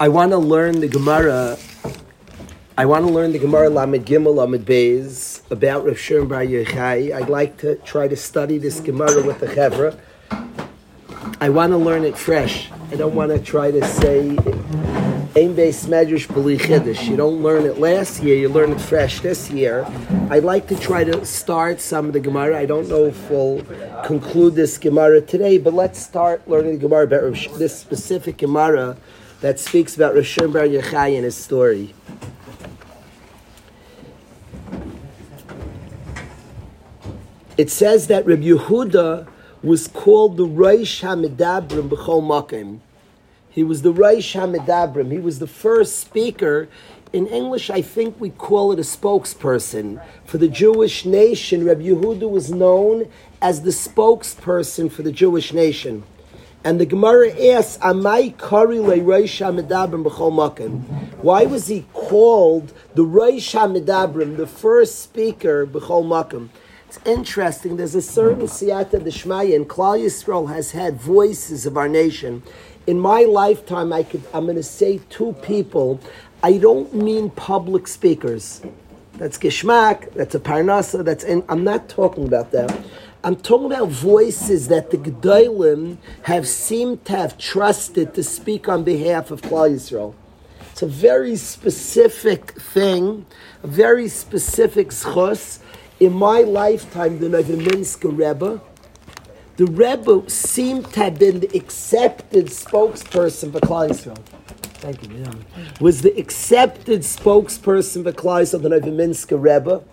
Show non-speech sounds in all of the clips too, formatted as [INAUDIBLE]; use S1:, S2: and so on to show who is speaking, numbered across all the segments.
S1: I want to learn the Gemara. I want to learn the Gemara Lamed Gimel Lamed Beis about Rav Shimon Bar Yochai. I'd like to try to study this Gemara with the Chevra. I want to learn it fresh. I don't want to try to say Aim Beis Medrash B'li Chiddush. You don't learn it last year, you learn it fresh this year. I'd like to try to start some of the Gemara. I don't know if we'll conclude this Gemara today, but let's start learning the Gemara about this specific Gemara that speaks about Rosh Bar Yochai and his story. It says that Rabbi Yehuda was called the Reish Hamidabrim B'chol Makim. He was the Reish Hamidabrim. He was the first speaker. In English, I think we call it a spokesperson. For the Jewish nation, Rabbi Yehuda was known as the spokesperson for the Jewish nation. And the Gemara asks, Amai Kari Reish Hamidabrim B'chol Makim. Why was he called the Reish Hamidabrim, the first speaker B'chol Makim? It's interesting. There's a certain siyata d'shmaya, and Klal Yisrael has had voices of our nation. In my lifetime, I could, I'm going to say two people. I don't mean public speakers. That's geshmak. That's a parnasa. That's. And I'm not talking about that. I'm talking about voices that the Gedolim have seemed to have trusted to speak on behalf of Klal Yisrael. It's a very specific thing, a very specific schos. In my lifetime, the Novominsker Rebbe, the Rebbe seemed to have been the accepted spokesperson for Klal Yisrael. Thank you, yeah. Was the accepted spokesperson for Klal Yisrael, the Novominsker Rebbe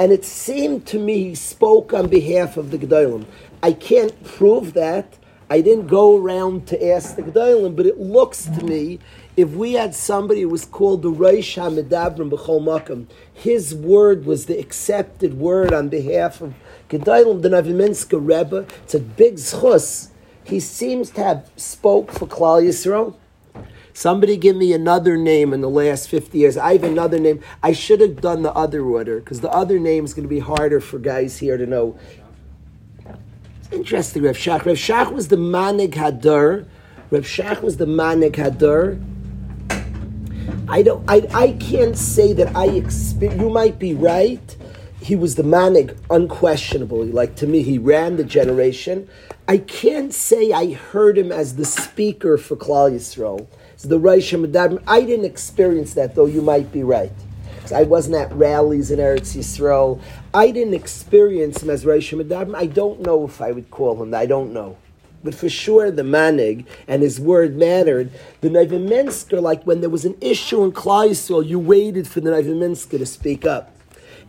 S1: and it seemed to me he spoke on behalf of the Gedolim. I can't prove that. I didn't go around to ask the Gedolim, but it looks to me if we had somebody who was called the Reish HaMedabrim B'chol Makam, his word was the accepted word on behalf of Gedolim, the Novominsker Rebbe. It's a big schus. He seems to have spoke for Klal Yisrael. Somebody give me another name in the last 50 years. I have another name. I should have done the other order because the other name is going to be harder for guys here to know. It's interesting, Rav Shach. Rav Shach was the Manig Hadar. Rav Shach was the Manig Hadar. I don't. I, I can't say that I experience. You might be right. He was the manig, unquestionably. Like to me, he ran the generation. I can't say I heard him as the speaker for Klal Yisrael the Reish Medarim. I didn't experience that, though you might be right. I wasn't at rallies in Eretz Yisrael. I didn't experience him as Reish Medarim. I don't know if I would call him. I don't know. But for sure, the manig and his word mattered. The Novominsker, like when there was an issue in Klal Yisrael, you waited for the Novominsker to speak up.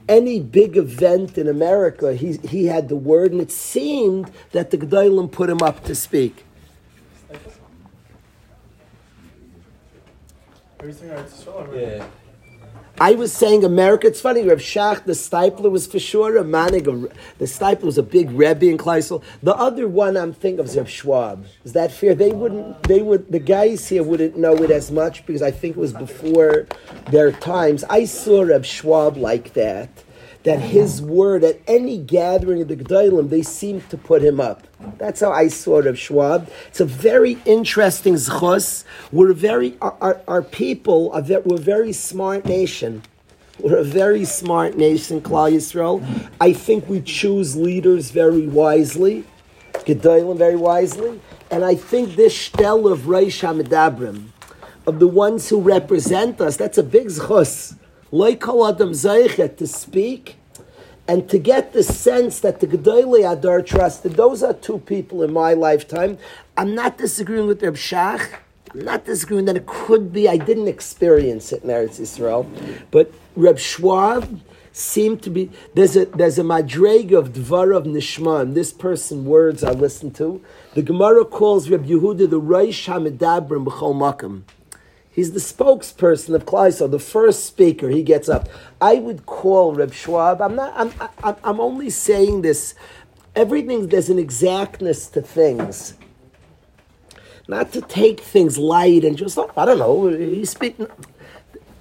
S1: Any big event in America, he, he had the word, and it seemed that the Gedolim put him up to speak. Yeah. I was saying America. It's funny. Rav Shach, the Steipler was for sure a manig. The Steipler was a big rebbe in Kleisel. The other one I'm thinking of is Rav Schwab. Is that fair? They wouldn't. They would. The guys here wouldn't know it as much because I think it was before their times. I saw Rav Schwab like that that his word at any gathering of the Gedolim, they seemed to put him up. That's how I it of Schwab. It's a very interesting zchus. We're very, our, our, our people, are we're a very smart nation. We're a very smart nation, Klal Yisrael. I think we choose leaders very wisely, Gedolim very wisely, and I think this shtel of Reish HaMedabrim, of the ones who represent us, that's a big zchus adam to speak and to get the sense that the Gedolei Adar trusted. Those are two people in my lifetime. I'm not disagreeing with Reb Shach. I'm not disagreeing that it could be. I didn't experience it in Eretz Yisrael, but Reb Schwab seemed to be. There's a there's a madreg of Dvarav Nishman. This person words I listen to. The Gemara calls Reb Yehuda the Reish Hamidabrim b'chol Makam. He's the spokesperson of Kleisel, the first speaker. He gets up. I would call Reb Schwab. I'm not. I'm. I'm, I'm only saying this. Everything there's an exactness to things. Not to take things light and just. Oh, I don't know. He's speaking.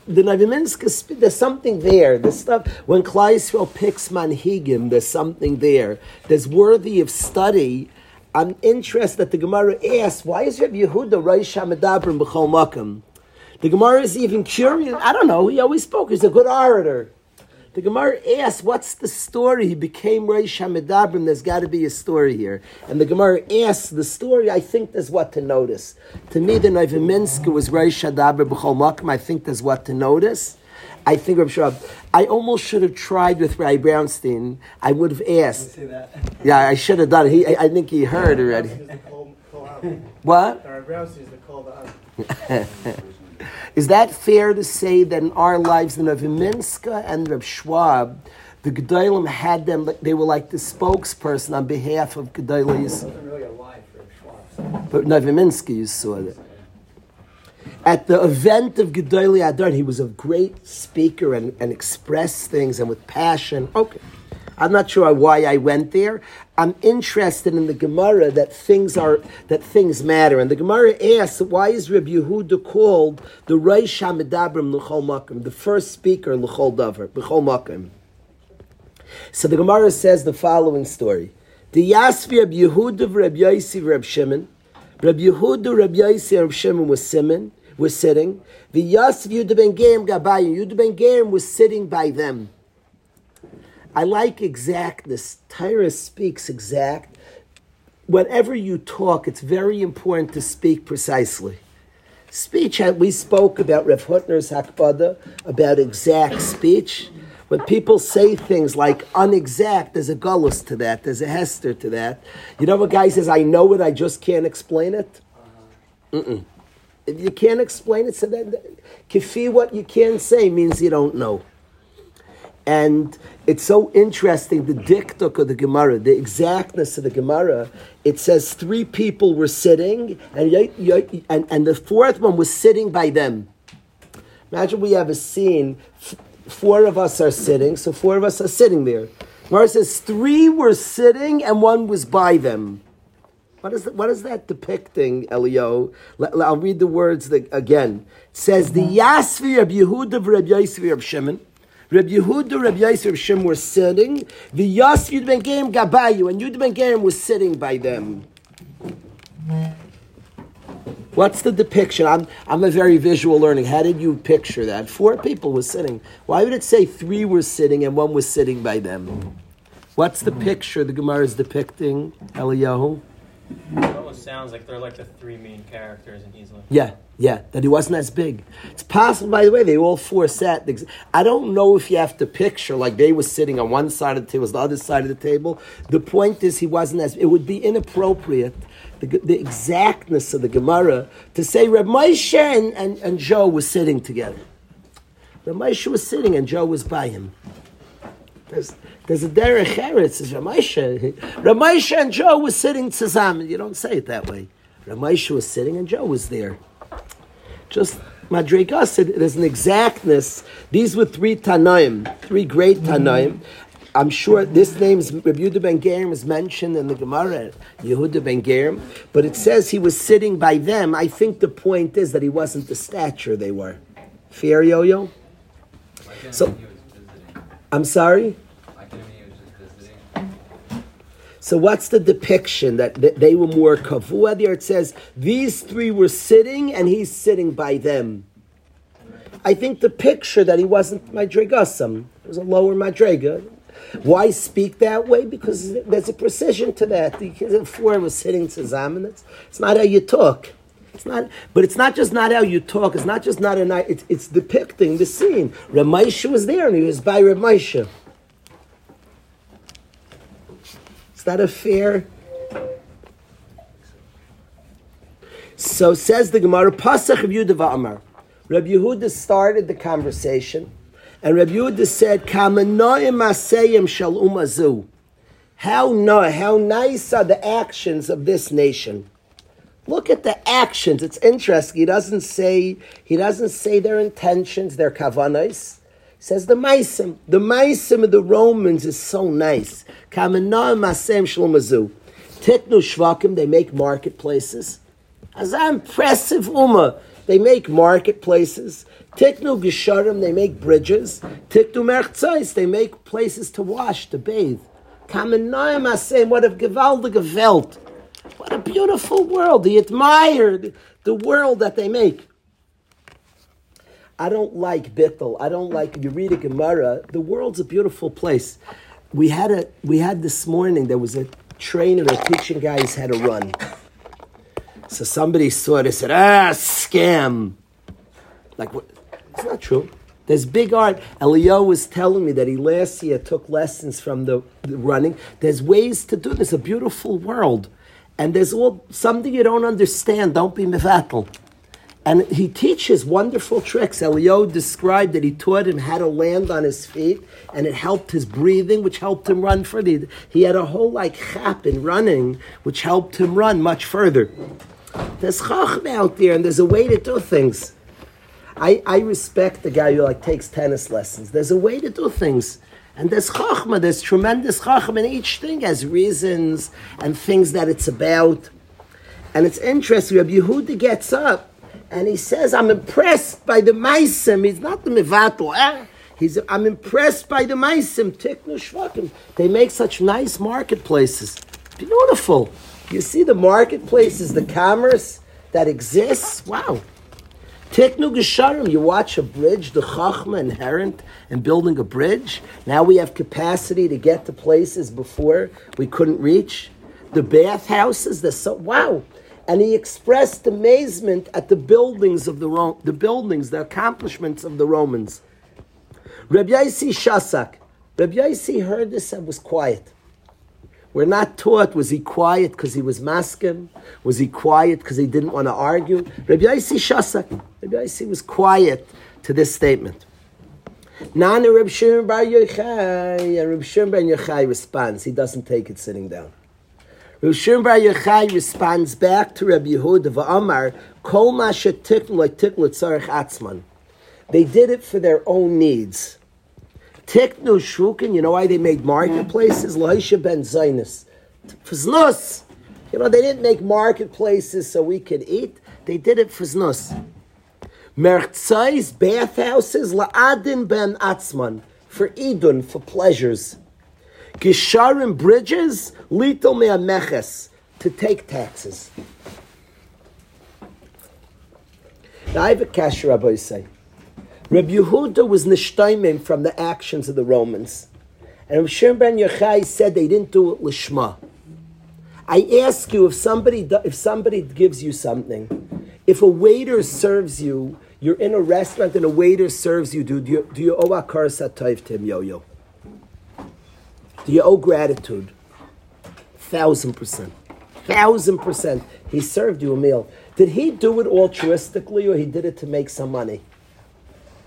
S1: The Novominsker, there's something there. There's stuff when Kleisel picks manhigim. There's something there. There's worthy of study I'm interested that the Gemara asks, why is Rabbi Yehuda Reish HaMedabrim B'chol Makam? The Gemara is even curious. I don't know. He always spoke. He's a good orator. The Gemara asks, what's the story? He became Reish HaMedabrim. There's got to be a story here. And the Gemara asks the story. I think there's what to notice. To me, the Novominsker was Reish HaMedabrim B'chol Makam. I think there's what to notice. I think Rabbi Schwab, I almost should have tried with Ray Brownstein. I would have asked. Yeah, I should have done it. He, I, I think he heard already. What? Is [LAUGHS] that fair to say that in our lives, the Novominsker and Reb Schwab, the Gedolim had them, they were like the spokesperson on behalf of Gedolis.
S2: wasn't really alive for Schwab.
S1: But Novominsker, you saw that. At the event of Gedolei Adar, he was a great speaker and, and expressed things and with passion. Okay. I'm not sure why I went there. I'm interested in the Gemara that things are that things matter. And the Gemara asks, why is Rabbi Yehuda called the Reish Hamidabrim L'chol Makim, the first speaker L'chol Davar, L'chol Makim? So the Gemara says the following story: The Yasvi Rabbi Yehuda, Rabbi Yossi, Rabbi Shimon. Rabbi Yehuda, Rabbi Yossi, Rabbi Shimon was Simon was sitting. The Yasv Yudah ben Gerim Gabayim. Yudah ben Gerim was sitting by them. I like exactness. Torah speaks exact. Whenever you talk, it's very important to speak precisely. Speech, we spoke about Rev Hutner's Hakbada, about exact speech. When people say things like unexact, there's a gullus to that, there's a hester to that. You know, what a guy says, I know it, I just can't explain it? Mm-mm. If you can't explain it, so then kifi what you can't say means you don't know. And it's so interesting, the diktuk of the Gemara, the exactness of the Gemara. It says three people were sitting, and, and, and the fourth one was sitting by them. Imagine we have a scene, four of us are sitting, so four of us are sitting there. Gemara says three were sitting and one was by them. What is, that, what is that depicting, Elio? I'll read the words again. It says, the mm-hmm. Yasvi of Yehuda of Reb Yosef of Shimon. Reb Yehuda, Reb Yosef of Shimon were sitting. The Yas Yud Ben Gerim Gabayu, and Yud Ben Gerim was sitting by them. What's the depiction? I'm, I'm a very visual learning. How did you picture that? Four people were sitting. Why would it say three were sitting and one was sitting by them? What's the picture the Gemara is depicting, Eliyahu?
S3: It almost sounds like they're like the three main characters in Islam.
S1: Yeah, yeah, that he wasn't as big. It's possible, by the way, they all four sat. I don't know if you have to picture like they were sitting on one side of the table, the other side of the table. The point is, he wasn't as. It would be inappropriate, the, the exactness of the Gemara, to say Reb Moshe and, and, and Joe were sitting together. Reb Moshe was sitting and Joe was by him. There's, there's a derech eretz. It's Ramesha. Ramesha and Joe was sitting tzazam. You don't say it that way. Ramesha was sitting and Joe was there. Just Madrega said there's an exactness. These were three Tanaim, three great Tanaim. I'm sure this name's Rabbi Yehuda ben Gerim is mentioned in the Gemara, Yehuda ben Gerim, but it says he was sitting by them. I think the point is that he wasn't the stature they were. Fair yo-yo? So, I'm sorry? So what's the depiction that they were more kavua there? It says these three were sitting and he's sitting by them. I think the picture that he wasn't madrigasam. It was a lower madriga. Why speak that way? Because there's a precision to that. The four was sitting to. It's, it's not how you talk. It's not, but it's not just not how you talk. It's not just not a night. It's, it's depicting the scene. Ramesha was there, and he was by Ramesha. Is that a fair? So says the Gemara, Pasach of Yehuda Amar. Rabbi Yehuda started the conversation, and Rabbi Yehuda said, shal umazu." How no, how nice are the actions of this nation? Look at the actions. It's interesting. He doesn't say he doesn't say their intentions, their kavanas says the Maisim. The Maisim of the Romans is so nice. Titnu Shvakim, they make marketplaces. As impressive Ummah, they make marketplaces. Tiknu Gesharim, they make bridges. Tiknu Merchzais, they make places to wash, to bathe. Kamenah Masem, what a gewaltige Welt. beautiful world. He admired the world that they make. I don't like Bittel. I don't like you read a Gemara. The world's a beautiful place. We had a we had this morning. There was a trainer that teaching guys had to run. So somebody saw it and said, "Ah, scam." Like what? It's not true. There's big art. Elio was telling me that he last year took lessons from the, the running. There's ways to do this. A beautiful world, and there's all something you don't understand. Don't be mevatel. And he teaches wonderful tricks. Elio described that he taught him how to land on his feet, and it helped his breathing, which helped him run further. He had a whole like chap in running, which helped him run much further. There's chachma out there, and there's a way to do things. I, I respect the guy who like takes tennis lessons. There's a way to do things. And there's chachma, there's tremendous chachma, and each thing has reasons and things that it's about. And it's interesting, Rabbi Yehuda gets up and he says, I'm impressed by the Maisim. He's not the Mivato. Eh? He's, I'm impressed by the Maisim. Tiknu Shvakim. They make such nice marketplaces. Beautiful. You see the marketplaces, the commerce that exists? Wow. Tiknu Gesharim. You watch a bridge, the Chachma inherent in building a bridge. Now we have capacity to get to places before we couldn't reach. The bathhouses, the so wow and he expressed amazement at the buildings of the Ro- the buildings, the accomplishments of the Romans. Rabbi Yaisi Shasak, Rabbi Yaisi heard this and was quiet. We're not taught was he quiet because he was maskim? Was he quiet because he didn't want to argue? Rabbi Yaisi Shasak, Rabbi Yaisi was quiet to this statement. Nana Reb Shimon Bar Yochai, and Reb Shimon Bar Yochai responds. He doesn't take it sitting down. Rishon Bar Yochai responds back to Rabbi Yehuda v'Amar, Kol ma shetiklu tiklu tzarech atzman. They did it for their own needs. Tiknu shvukin, you know why they made marketplaces? Lahisha ben Zainis. Fznus. You know, they didn't make marketplaces so we could eat. They did it for znus. Merchzais, bathhouses, la'adin ben atzman. For idun, for pleasures. Gisharim bridges, little me'ameches, to take taxes. Now I have a cash Rabbi say. Rabbi Yehuda was nishtaimim from the actions of the Romans. And Rav Shimon ben Yochai said they didn't do it lishma. I ask you if somebody if somebody gives you something, if a waiter serves you, you're in a restaurant and a waiter serves you, do you, do you owe a satayv to him, yo-yo? Do you owe gratitude? Thousand percent. Thousand percent. He served you a meal. Did he do it altruistically or he did it to make some money?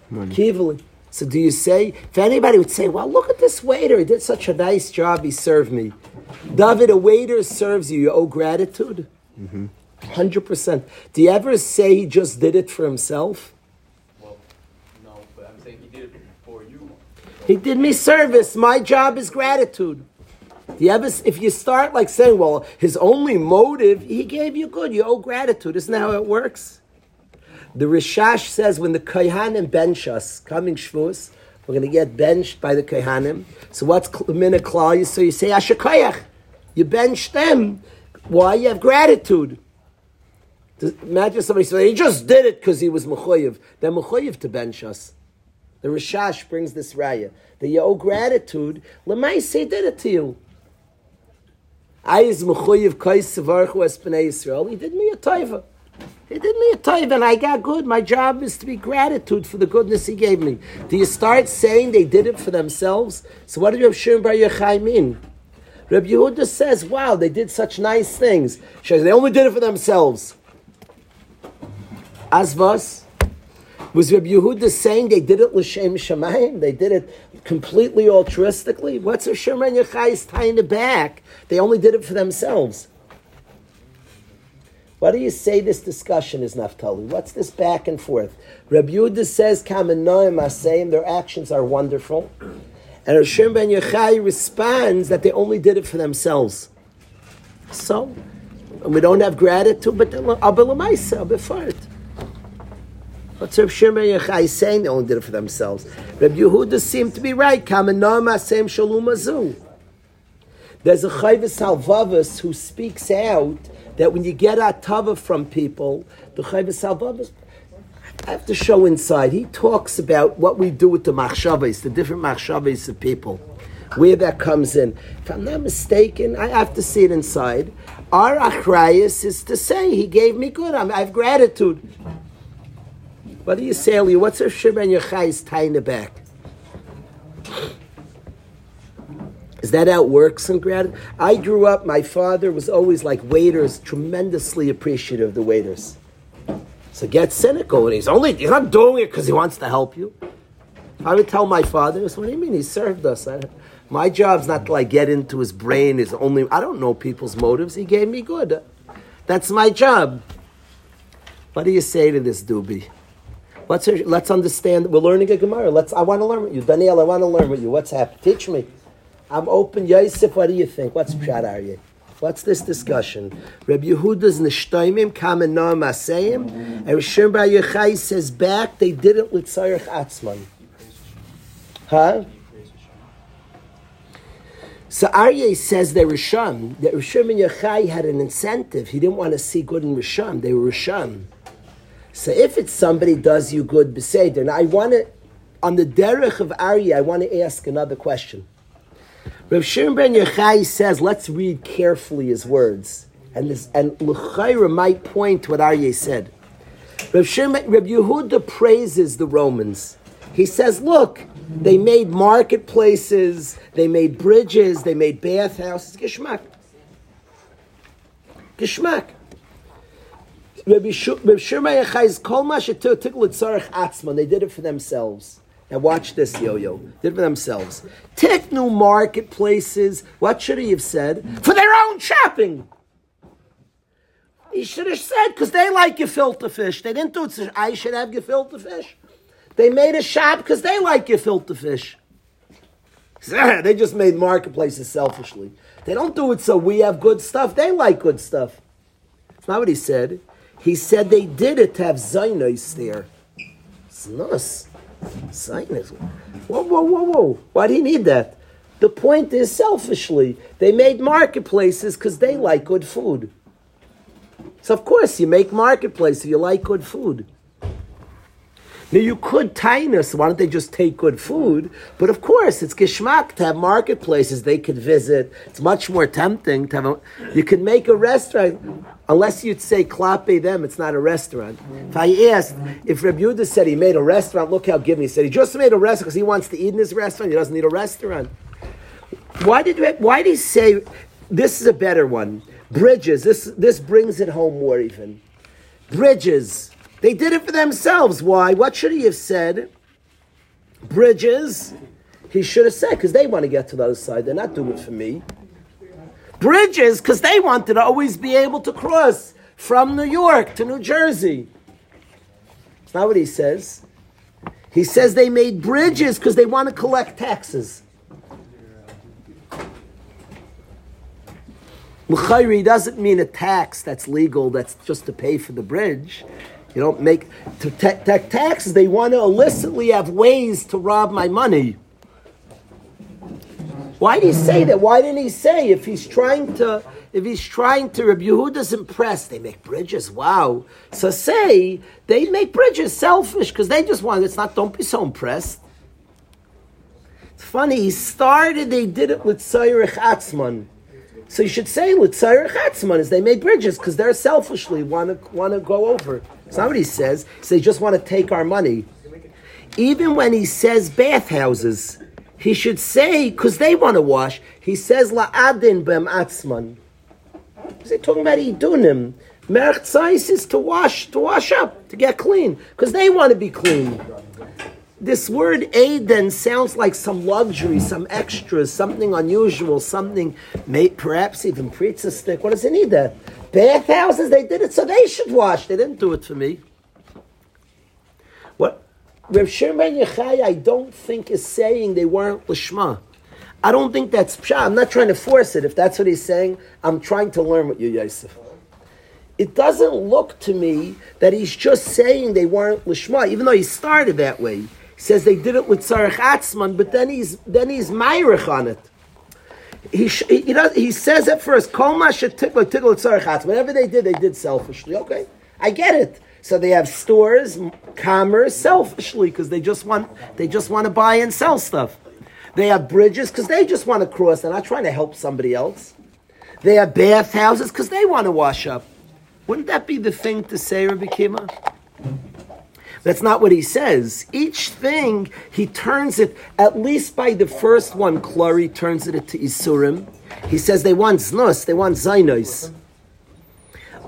S1: Money. So do you say, if anybody would say, well, look at this waiter, he did such a nice job, he served me. David, a waiter serves you, you owe gratitude? Mm-hmm. 100%. Do you ever say he just did it for himself? He did me service. My job is gratitude. You ever, if you start like saying, well, his only motive, he gave you good, you owe gratitude. Isn't that how it works? The Rashash says when the Kohanim bench us, coming Shavuos, we're going to get benched by the Kohanim. So what's minute klal? So you say Ashakayach. You bench them. Why? You have gratitude. Imagine somebody saying, he just did it because he was Mechoyev. They're Mechoyev to bench us. The Rashash brings this raya. The you owe gratitude. Lemaise did it to you. I is mechuyev kais sevarchu espnei Yisrael. He did me a taiva. He did me a taiva, and I got good. My job is to be gratitude for the goodness he gave me. Do you start saying they did it for themselves? So what did Reb Shimon Bar Yochai mean? Reb Yehuda says, "Wow, they did such nice things. They only did it for themselves." Asvas. Was Rabbi Yehuda saying they did it l'shem shemayim? They did it completely altruistically? What's a Shemran Yechais tying it back? They only did it for themselves. Why do you say this discussion is Naftali? What's this back and forth? Rabbi Yehuda says, Kamenoim Asayim, their actions are wonderful. And Hashem ben Yechai responds that they only did it for themselves. So, we don't have gratitude, but Abelamaisa, Abefart. What's Reb Shimon Yochai saying? They only did it for themselves. Reb Yehuda seemed to be right. There's a Chayvis Halvavas who speaks out that when you get a tava from people, the Chayvis Halvavas, I have to show inside. He talks about what we do with the machshavas, the different machshavas of people, where that comes in. If I'm not mistaken, I have to see it inside. Our achrayas is to say he gave me good. I have gratitude. What do you say, Eli? What's a Shimon Yochai's tying the back? Is that how it works in gratitude? I grew up, my father was always like waiters, tremendously appreciative of the waiters. So get cynical, and he's only, he's not doing it because he wants to help you. I would tell my father, what do you mean? He served us. I, my job's not to like get into his brain, his only, I don't know people's motives. He gave me good. That's my job. What do you say to this doobie? Let's, let's understand. We're learning a Gemara. Let's. I want to learn with you, Daniel. I want to learn with you. What's happening? Teach me. I'm open. Yosef, what do you think? What's pshat are you? What's this discussion? Rabbi Yehuda's nishtaimim kamen noam asayim, and Rishon Bar Yochai says back they did it with tzarich atzman. Huh? So Aryeh says that Rishon, that Rishon and Yochai had an incentive. He didn't want to see good in Rishon. They were Rishon. So if it's somebody does you good beseder, now I want to, on the derech of Aryeh, I want to ask another question. Rav Shimon ben Yochai says, let's read carefully his words. And this, and L'chaira might point to what Aryeh said. Rav, Shimon, Rav Yehuda praises the Romans. He says, look, they made marketplaces, they made bridges, they made bathhouses. Geschmack. Geschmack. Rabbi Shimon Yochai's kol ma shetikul tzarech atzman. They did it for themselves. Now watch this, yo-yo. Did it for themselves. Take new marketplaces. What should he have said? For their own shopping. He should have said, because they like gefilte fish. They didn't do it, I should have gefilte fish. They made a shop because they like gefilte fish. [LAUGHS] They just made marketplaces selfishly. They don't do it so we have good stuff. They like good stuff. That's not what he said. He said they did it to have Zainos there. It's nice. Whoa, whoa, whoa, whoa. Why do you need that? The point is selfishly. They made marketplaces because they like good food. So of course you make marketplaces if you like good food. Now you could tinus. Why don't they just take good food? But of course, it's geschmack to have marketplaces they could visit. It's much more tempting to have. A, you can make a restaurant, unless you'd say klape them. It's not a restaurant. If I asked if Reb Yehuda said he made a restaurant, look how given he said he just made a restaurant because he wants to eat in his restaurant. He doesn't need a restaurant. Why did why did he say this is a better one? Bridges. This this brings it home more even. Bridges. They did it for themselves. Why? What should he have said? Bridges. He should have said, because they want to get to the other side. They're not doing it for me. Bridges, because they wanted to always be able to cross from New York to New Jersey. That's not what he says. He says they made bridges because they want to collect taxes. L'chayri doesn't mean a tax that's legal, that's just to pay for the bridge. You don't make to ta- ta- taxes. They want to illicitly have ways to rob my money. Why did he say that? Why didn't he say if he's trying to if he's trying to Rabbi Yehuda's impressed, they make bridges. Wow. So say they make bridges selfish because they just want it's not don't be so impressed. It's funny, he started, they did it with Sayrich Atzman. So you should say with Sayrich Atzman is they made bridges because they're selfishly want to want to go over. Somebody says, they just want to take our money. Even when he says bathhouses, he should say, because they want to wash, he says la'adin bem atzman. He's talking about idunim. Merchzais is to wash, to wash up, to get clean, because they want to be clean. This word Aden sounds like some luxury, some extras, something unusual, something may, perhaps even stick. What does it need that? Bathhouses, they did it so they should wash. They didn't do it for me. What Reb Shimon ben Yochai, I don't think is saying they weren't lishma. I don't think that's psha. I'm not trying to force it. If that's what he's saying, I'm trying to learn with you, Yosef. It doesn't look to me that he's just saying they weren't lishma, even though he started that way. He says they did it with Tzarech Atzman, but then he's then he's Myrich on it. He, he, he, does, he says at first, Kol ma shetikla tikla tzarachatz. Whatever they did, they did selfishly. Okay, I get it. So they have stores, commerce, selfishly because they just want they just want to buy and sell stuff. They have bridges because they just want to cross. They're not trying to help somebody else. They have bathhouses because they want to wash up. Wouldn't that be the thing to say, Rabbi Kima? That's not what he says. Each thing, he turns it, at least by the first one, Klari turns it to Isurim. He says they want Znus, they want Zainos.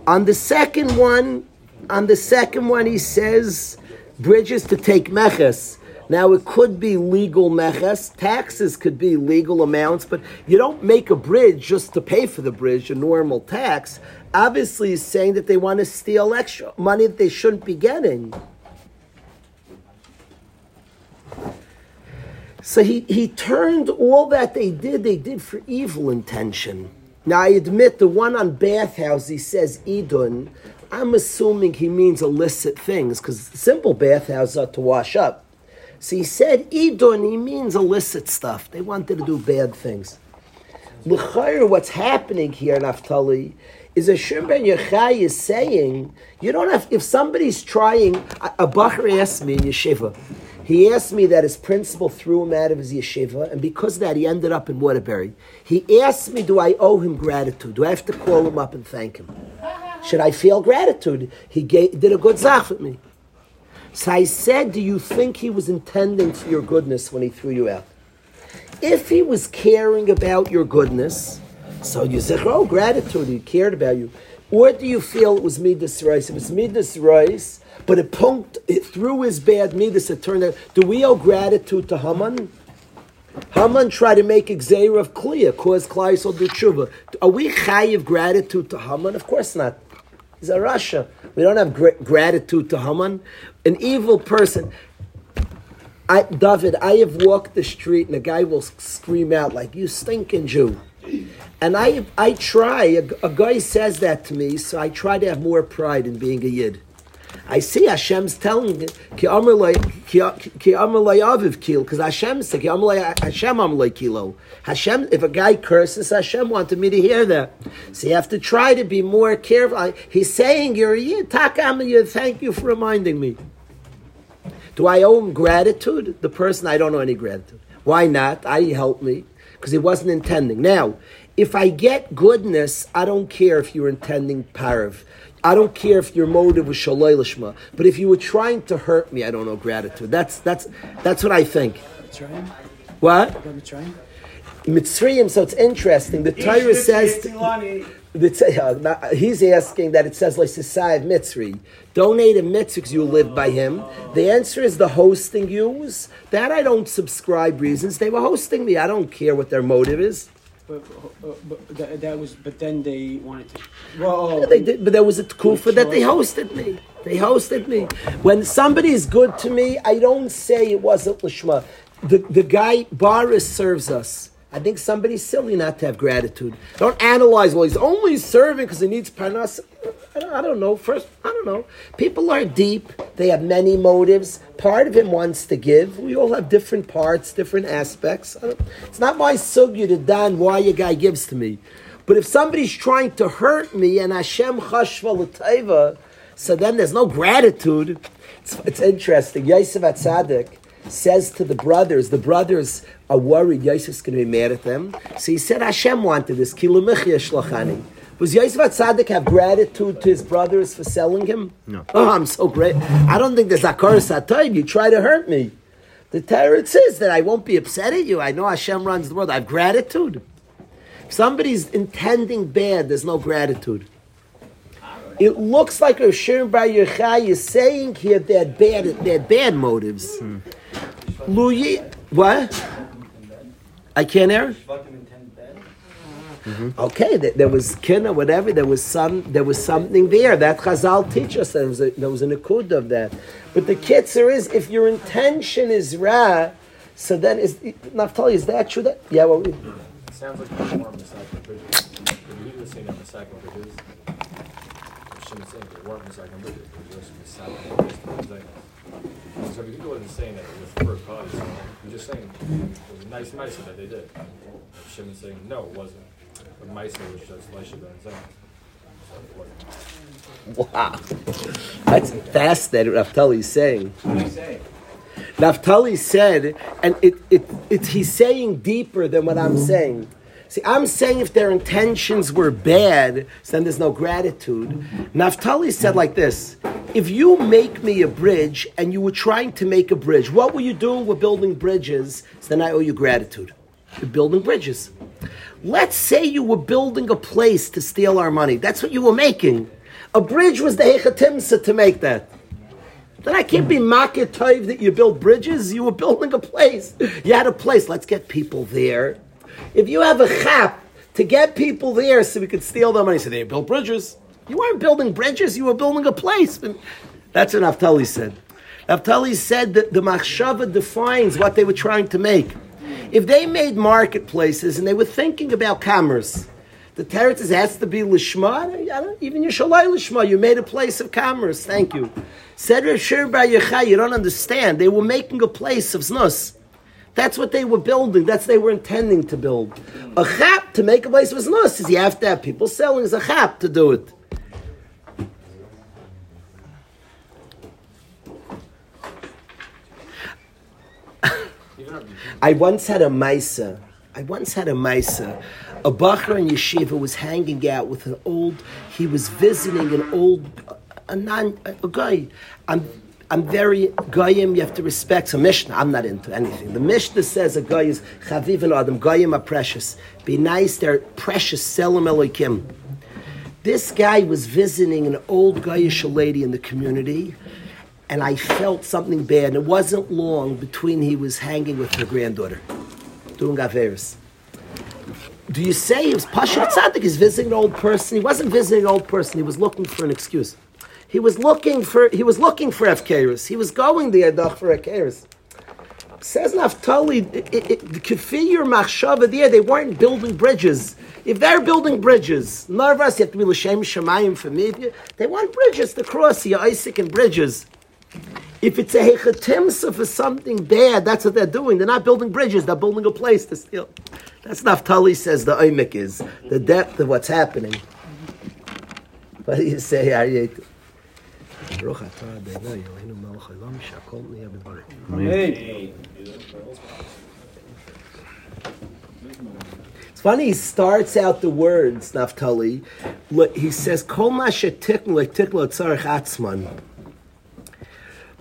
S1: On the second one, on the second one, he says bridges to take meches. Now it could be legal meches, taxes could be legal amounts, but you don't make a bridge just to pay for the bridge, a normal tax. Obviously, he's saying that they want to steal extra money that they shouldn't be getting. So he, he turned all that they did, they did for evil intention. Now I admit the one on bathhouse, he says Idun. I'm assuming he means illicit things, because simple bathhouses are to wash up. So he said Idun, he means illicit stuff. They wanted to do bad things. L'chayr, what's happening here, Naftali, is a Ben Yochai is saying, you don't have, if somebody's trying, a, a Bachar asked me in Yeshiva, he asked me that his principal threw him out of his yeshiva, and because of that, he ended up in Waterbury. He asked me, do I owe him gratitude? Do I have to call him up and thank him? Should I feel gratitude? He gave, did a good zach with me. So I said, do you think he was intending for your goodness when he threw you out? If he was caring about your goodness, so you say, oh, gratitude, he cared about you. Or do you feel it was midas rice? If it's midas rice, but it punked, it through his bad midas, it turned out. Do we owe gratitude to Haman? Haman tried to make Xer of Kliya, cause Klaisel do tshuva. Are we chayiv gratitude to Haman? Of course not. He's a Russia. We don't have gra- gratitude to Haman. An evil person. I, David, I have walked the street and a guy will scream out like, "You stinking Jew!" And I, I try. A, a guy says that to me, so I try to have more pride in being a yid. I see Hashem's telling "Ki lo yaviv kil," because Hashem said, "Ki amar lo- Hashem amar kilo." Hashem, if a guy curses, Hashem wanted me to hear that. So you have to try to be more careful. He's saying, "You're a yid." You thank you for reminding me. Do I owe him gratitude? The person, I don't owe any gratitude. Why not? I he helped me because he wasn't intending. Now, if I get goodness, I don't care if you're intending parav. I don't care if your motive was shaloi lishma. But if you were trying to hurt me, I don't owe gratitude. That's that's that's what I think.
S4: Mitzrayim?
S1: What?
S4: Mitzrayim?
S1: Mitzrayim. So it's interesting. The Torah says. The uh, he's asking that it says like Sisai of Mitzri. Donate a mitzvah because you live by him. The answer is the hosting use. That I don't subscribe reasons. They were hosting me. I don't care what their motive is.
S4: But, uh, but that, that was. But then they wanted to. Well,
S1: Yeah, They did, but there was a kufa that they hosted me. They hosted me. When somebody is good to me, I don't say it wasn't lishma. The the guy Boris serves us. I think somebody's silly not to have gratitude. Don't analyze. Well, he's only serving because he needs parnas. I don't, I don't know. First, I don't know. People are deep. They have many motives. Part of him wants to give. We all have different parts, different aspects. It's not my sugya to dan why a guy gives to me. But if somebody's trying to hurt me and Hashem chashva l'taiva, so then there's no gratitude. It's, it's interesting. Yosef Atzadik says to the brothers, the brothers are worried Yosef's going to be mad at them. So he said Hashem wanted this. Kilumichya shlachani. Was Yosef Atzadik have gratitude to his brothers for selling him? No. Oh, I'm so great. I don't think there's akar satayim. You try to hurt me. The Torah says that I won't be upset at you. I know Hashem runs the world. I have gratitude. If somebody's intending bad, there's no gratitude. It looks like Shimon Bar Yochai is saying here they had bad, they had bad motives. Hmm. Louis, what? I can't hear. Mm-hmm. Okay, there, there was kin or whatever. There was some. There was something there that Chazal teach us. There was a, there was an akud of that. But the kitzer is if your intention is ra, so then is Naftali. Is that true? That yeah. Well,
S3: It sounds like the warm Masaka bridges. He was saying that Masaka bridges. I shouldn't say the warm Masaka bridges. It was Masaka bridges. So he wasn't saying that it was for a cause. He's just saying it was a nice mice that they did. Shimon saying no, it wasn't. But mice was just Elisha ben wasn't.
S1: Wow. That's fascinating what Naphtali's saying. Naphtali said, and it, it, it, he's saying deeper than what I'm saying. See, I'm saying if their intentions were bad, then there's no gratitude. Naphtali said like this If you make me a bridge and you were trying to make a bridge, what were you doing? We're building bridges, so then I owe you gratitude. You're building bridges. Let's say you were building a place to steal our money. That's what you were making. A bridge was the Hechatimsa to make that. Then I can't be market tov that you build bridges. You were building a place. You had a place. Let's get people there. If you have a chap to get people there so we could steal their money, so they built bridges. You weren't building bridges. You were building a place. That's what Naphtali said. Naphtali said that the machshava defines what they were trying to make. If they made marketplaces and they were thinking about commerce, the teretz has to be lishma. Even Yishalai lishma. You made a place of commerce. Thank you. Said Rav Shir Bar Yochai, you don't understand. They were making a place of znus. That's what they were building. That's they were intending to build. A chap to make a place of znus is you have to have people selling as a chap to do it. I once had a Maisa. I once had a Maisa. A Bachar in Yeshiva was hanging out with an old, he was visiting an old, a, non, a guy. I'm, I'm very goyim. You have to respect. So Mishnah, I'm not into anything. The Mishnah says a guy is chaviv and adam. Goyim are precious. Be nice. They're precious. Selim elokim. This guy was visiting an old Goyish lady in the community, and I felt something bad. And it wasn't long between he was hanging with her granddaughter, doing averis. Do you say he was Pasha Tzaddik? He's visiting an old person. He wasn't visiting an old person. He was looking for an excuse. He was looking for he was looking for Efkeris. He was going there doch for Efkeris. Says Naftali, the Kefir Machshava there, they weren't building bridges. If they're building bridges, nervous, you have to be L'Shem Shemayim for me. They want bridges to cross the Isaac and bridges. If it's a hechatimsa for something bad, that's what they're doing. They're not building bridges, they're building a place to steal. That's Naftali says the oimik is, the depth of what's happening. What do you say, Aryeh? ברוך אתה אדוני אלוהינו מלך העולם שהכל נהיה בדברו. It's funny, he starts out the words, Naftali. Look, He says, Kol ma shetiknu letiklu tzarech atzman.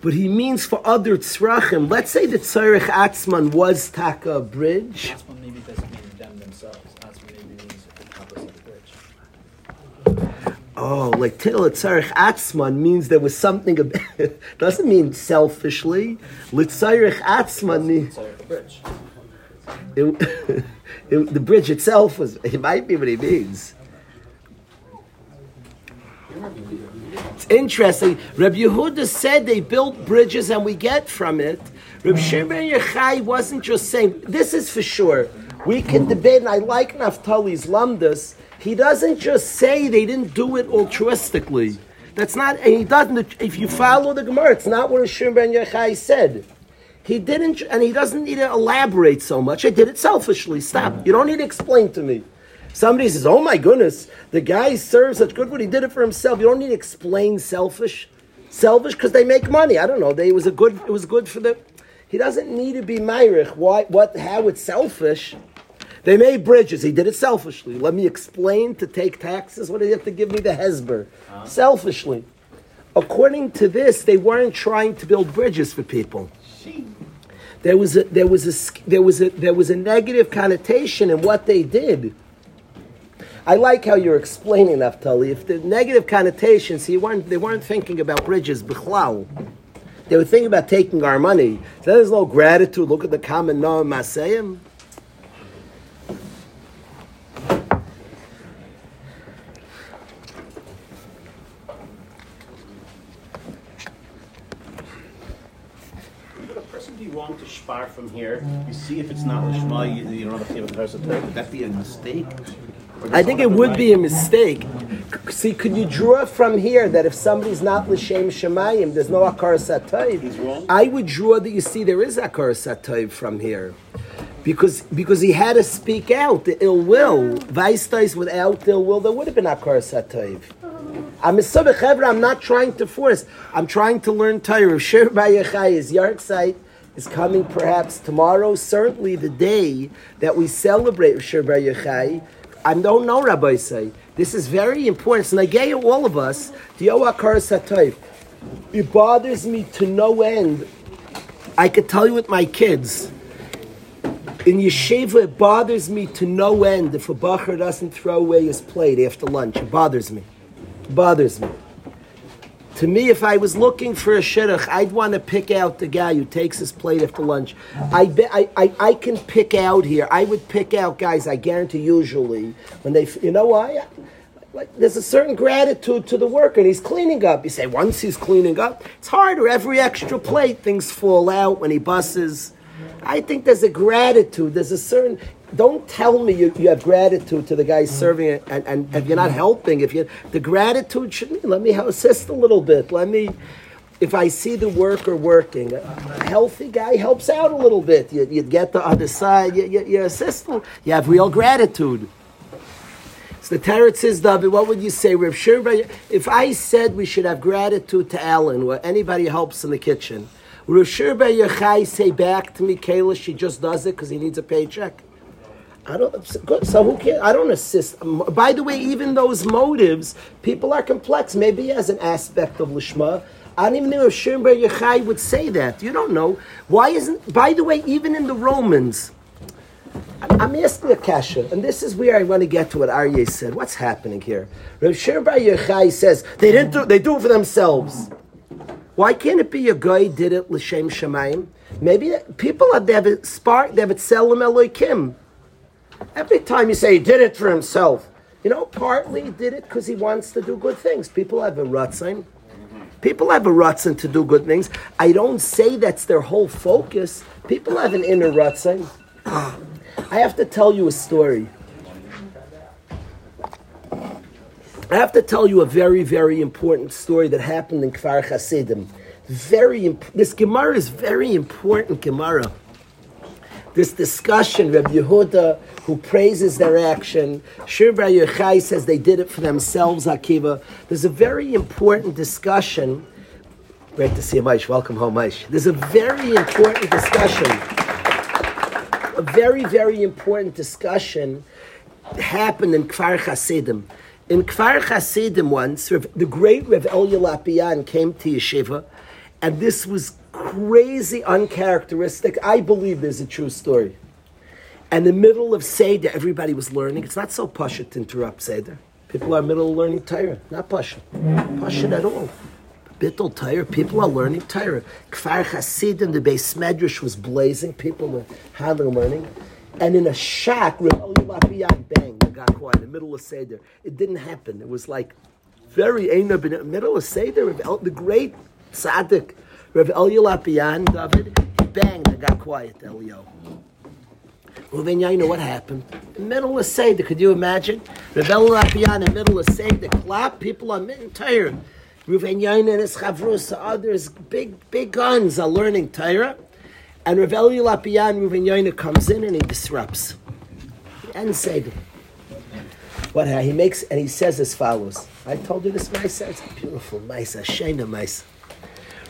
S1: But he means for other tzrachim. Let's say the tzarech atzman was taka bridge. Oh, like Tittle Tzarech Atzman means there was something, ab- [LAUGHS] doesn't mean selfishly. Litzarech Atzman, means-
S2: the bridge.
S1: it, [LAUGHS] it, the bridge itself was, it might be what he means. It's interesting. Reb Yehuda said they built bridges and we get from it. Reb Shimon Yochai wasn't just saying, this is for sure. We can debate, and I like Naftali's Lamdas. He doesn't just say they didn't do it altruistically. That's not, and he doesn't, if you follow the Gemara, it's not what Shimon Ben Yochai said. He didn't, and he doesn't need to elaborate so much. I did it selfishly. Stop. You don't need to explain to me. Somebody says, "Oh my goodness, the guy serves such good food. He did it for himself." You don't need to explain selfish, selfish because they make money. I don't know. They it was a good. It was good for the, He doesn't need to be myrich. Why? What? How it's selfish? They made bridges. He did it selfishly. Let me explain to take taxes. What do you have to give me the hesber? Selfishly. According to this, they weren't trying to build bridges for people. There was a there was a there was a there was a negative connotation in what they did. I like how you're explaining Naftali. If the negative connotations, he weren't they weren't thinking about bridges, b'chlau. They were thinking about taking our money. So there's no gratitude. Look at the common noam masayim.
S5: Would a person be wrong to spar from here? You see if it's not Lishma, you, you don't have to give a person Would that be a mistake?
S1: I think it would
S5: right?
S1: be a mistake See, could you draw from here that if somebody's not l'shem shemayim, there's no akar satayv? I would draw that you see there is akar satayv from here, because because he had to speak out the ill will. Vaistais without ill will, there would have been akar satayv. I'm a sabbath I'm not trying to force. I'm trying to learn Torah. Shir Bayachai is yard site is coming perhaps tomorrow. Certainly the day that we celebrate Shir Bayachai. I don't know, Rabbi say. This is very important. So Nagaya, all of us. It bothers me to no end. I could tell you with my kids. In yeshiva, it bothers me to no end if a bacher doesn't throw away his plate after lunch. It bothers me. It bothers me. To me, if I was looking for a shidduch, I'd want to pick out the guy who takes his plate after lunch. I, be, I, I, I can pick out here. I would pick out guys. I guarantee usually when they, you know why? Like, there's a certain gratitude to the worker, and he's cleaning up. You say once he's cleaning up, it's harder. Every extra plate, things fall out when he busses. I think there's a gratitude. There's a certain. Don't tell me you, you have gratitude to the guy serving it, and, and if you're not mm-hmm. helping, if you the gratitude should be let me assist a little bit. Let me. If I see the worker working, a a healthy guy helps out a little bit. You, you get the other side. You, you, you assist. them. You have real gratitude. So the Teretz says, David, what would you say? Reb if I said we should have gratitude to Alan, or anybody helps in the kitchen, Reb Shir Yochai say back to Michaela she just does it because he needs a paycheck? I don't. So who cares? I don't assist. By the way, even those motives, people are complex. Maybe as an aspect of lishma. I don't even know if Shir Bar Yochai would say that. You don't know. Why isn't? By the way, even in the Romans, I'm asking a kasha, and this is where I want to get to what Aryeh said. What's happening here? Rav Shir Bar Yochai says they didn't do. They do it for themselves. Why can't it be a guy did it l'shem shemayim? Maybe people are they have a spark. They have it selim elokim. Every time you say he did it for himself, you know, partly he did it because he wants to do good things. People have a rutzin. People have a rutzin to do good things. I don't say that's their whole focus. People have an inner rutzin. I have to tell you a story. I have to tell you a very, very important story that happened in Kfar Hasidim. Very imp- this Gemara is very important Gemara. This discussion, Reb Yehuda, who praises their action, Shir Bar Yochai says they did it for themselves, Akiva. There's a very important discussion. Great to see you, Maish. Welcome home, Maish. There's a very important discussion a very, very important discussion happened in Kfar Hasidim. In Kfar Hasidim once, the great Rev Elya Lopian came to Yeshiva, and this was crazy, uncharacteristic. I believe there's a true story. And the middle of Seder, everybody was learning. It's not so pasha to interrupt Seder. People are middle of learning Torah, not pasha. Pasha at all. Bittul Torah, people are learning Torah. Kfar Hasidim, the beis medrash was blazing. People were having learning. And in a shock, bang, got quiet in the middle of Seder. It didn't happen. It was like very in the middle of Seder. The great tzaddik, Reb Elya Lopian, David, he banged and got quiet, Elio. Reuven Yaina, what happened? The middle of Seder, could you imagine? Reb Elya Lopian in the middle of Seder, clap, people are tired. Reuven Yaina and his chavrus, others, big, big guns are learning Torah. And Rav Eli Lopian, Yaina comes in and he disrupts. And said, what he makes, and he says as follows. I told you this Maisa, it's a beautiful Maisa, Shena Maisa.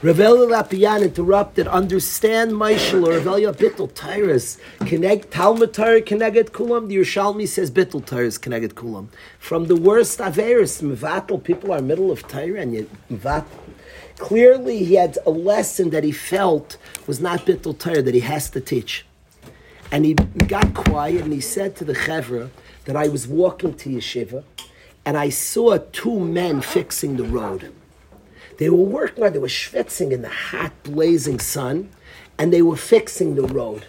S1: Rav Eli Lopian interrupted, understand Maishal, or Rav Eli Bittel Tyrus, connect, Talmud Torah connected Kulam, the Yerushalmi says Bittel Tyrus connected Kulam. From the worst Averis, Mvatal, people are middle of Torah, and yet Mvatal. Clearly, he had a lesson that he felt was not Bittul Torah that he has to teach. And he got quiet and he said to the Chevra that I was walking to Yeshiva and I saw two men fixing the road. They were working hard, they were schwitzing in the hot, blazing sun, and they were fixing the road.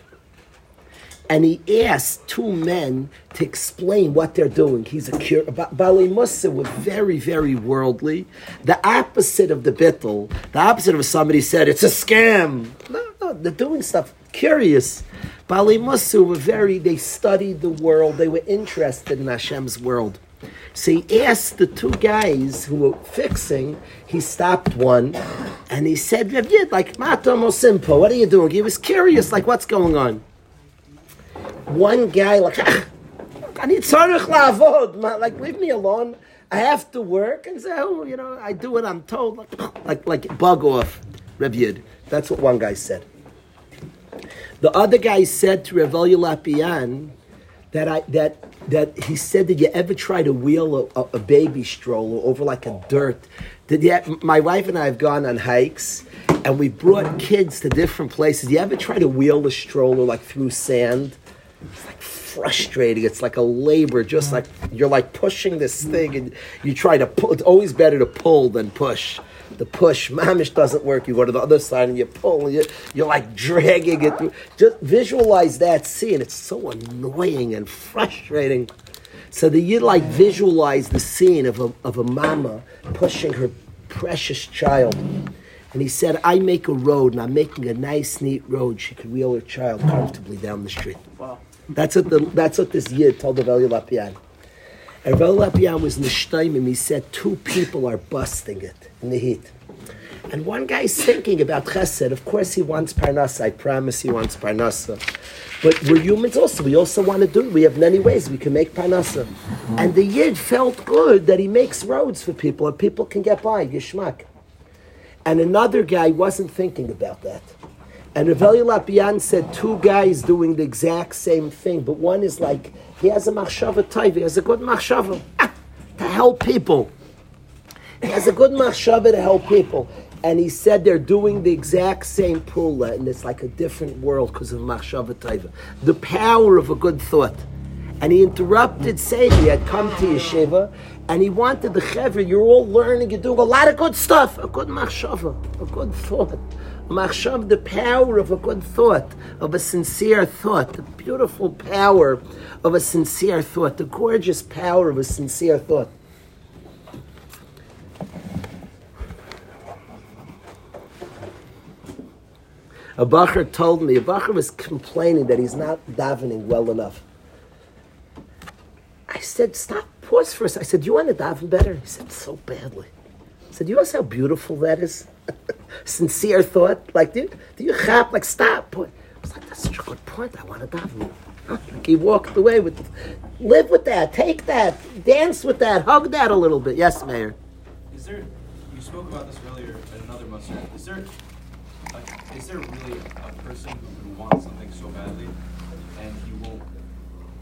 S1: And he asked two men to explain what they're doing. He's a cure. Bali Musa were very, very worldly. The opposite of the bittel, the opposite of somebody said, it's a scam. No, no, they're doing stuff curious. Bali Musa were very, they studied the world, they were interested in Hashem's world. So he asked the two guys who were fixing, he stopped one and he said, Yid, like, Matom Osimpo, what are you doing? He was curious, like, what's going on? One guy, like, "Ah, I need like, leave me alone. I have to work. And say, oh, you know, I do what I'm told. Like, [SNIFFS] like, like bug off, Rav Yid. That's what one guy said. The other guy said to Rav Elya Lopian that I that that he said, did you ever try to wheel a, a, baby stroller over like a dirt? Did you, my wife and I have gone on hikes, and we brought kids to different places. You ever try to wheel a stroller like through sand? It's like frustrating. It's like a labor, just like you're like pushing this thing, and you try to pull. It's always better to pull than push. The push, [LAUGHS] mamish doesn't work. You go to the other side and you pull, and you, you're like dragging it through. Just visualize that scene. It's so annoying and frustrating. So that you like visualize the scene of a, of a mama pushing her precious child. And he said, I make a road and I'm making a nice, neat road. She could wheel her child comfortably down the street.
S4: Wow.
S1: That's what the that's what this yid told the Veli Lopian. And Veli Lopian was in the Shtaimim. He said two people are busting it in the heat. And one guy's thinking about chesed. Of course, he wants parnasa. I promise he wants parnasa. But we're humans also. We also want to do it. We have many ways we can make parnasa. And the yid felt good that he makes roads for people and people can get by. Yishmak. And another guy wasn't thinking about that. And Raveli Lopian said two guys doing the exact same thing, but one is like, he has a machshava taiva, he has a good machshava ah, to help people. He has a good machshava to help people. And he said they're doing the exact same pula, and it's like a different world because of machshava taiva. The power of a good thought. And he interrupted Sadie, he had come to yeshiva, and he wanted the chevra, you're all learning, you're doing a lot of good stuff, a good machshava, a good thought. Machshav, the power of a good thought, of a sincere thought, the beautiful power of a sincere thought, the gorgeous power of a sincere thought. A bacher told me, a bacher was complaining that he's not davening well enough. I said, stop, pause second. I said, you want to daven better? He said, so badly. I said, you know how beautiful that is? Sincere thought. Like, do, do you chap? Like, stop. I was like, that's such a good point. I want to daven. Like he walked away with, live with that, take that, dance with that, hug that a little bit. Yes, Mayor.
S6: Is there? You spoke about this earlier at another muster. Is there? Like, is there really a person who wants something so badly, and he won't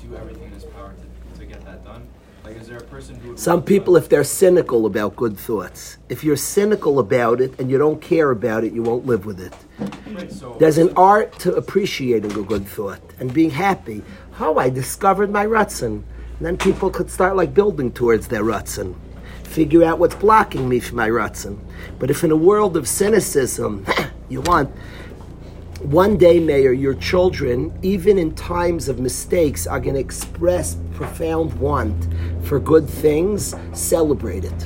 S6: do everything in his power to, to get that done? Like, is there a person who?
S1: Some people, if they're cynical about good thoughts, if you're cynical about it and you don't care about it, you won't live with it.
S6: Right, so
S1: There's an art to appreciating a good thought and being happy. Oh, I discovered my Rutzen. And then people could start like building towards their Rutzen. Figure out what's blocking me from my Rutzen. But if in a world of cynicism, [COUGHS] you want one day, Mayor, your children, even in times of mistakes, are going to express profound want for good things. Celebrate it.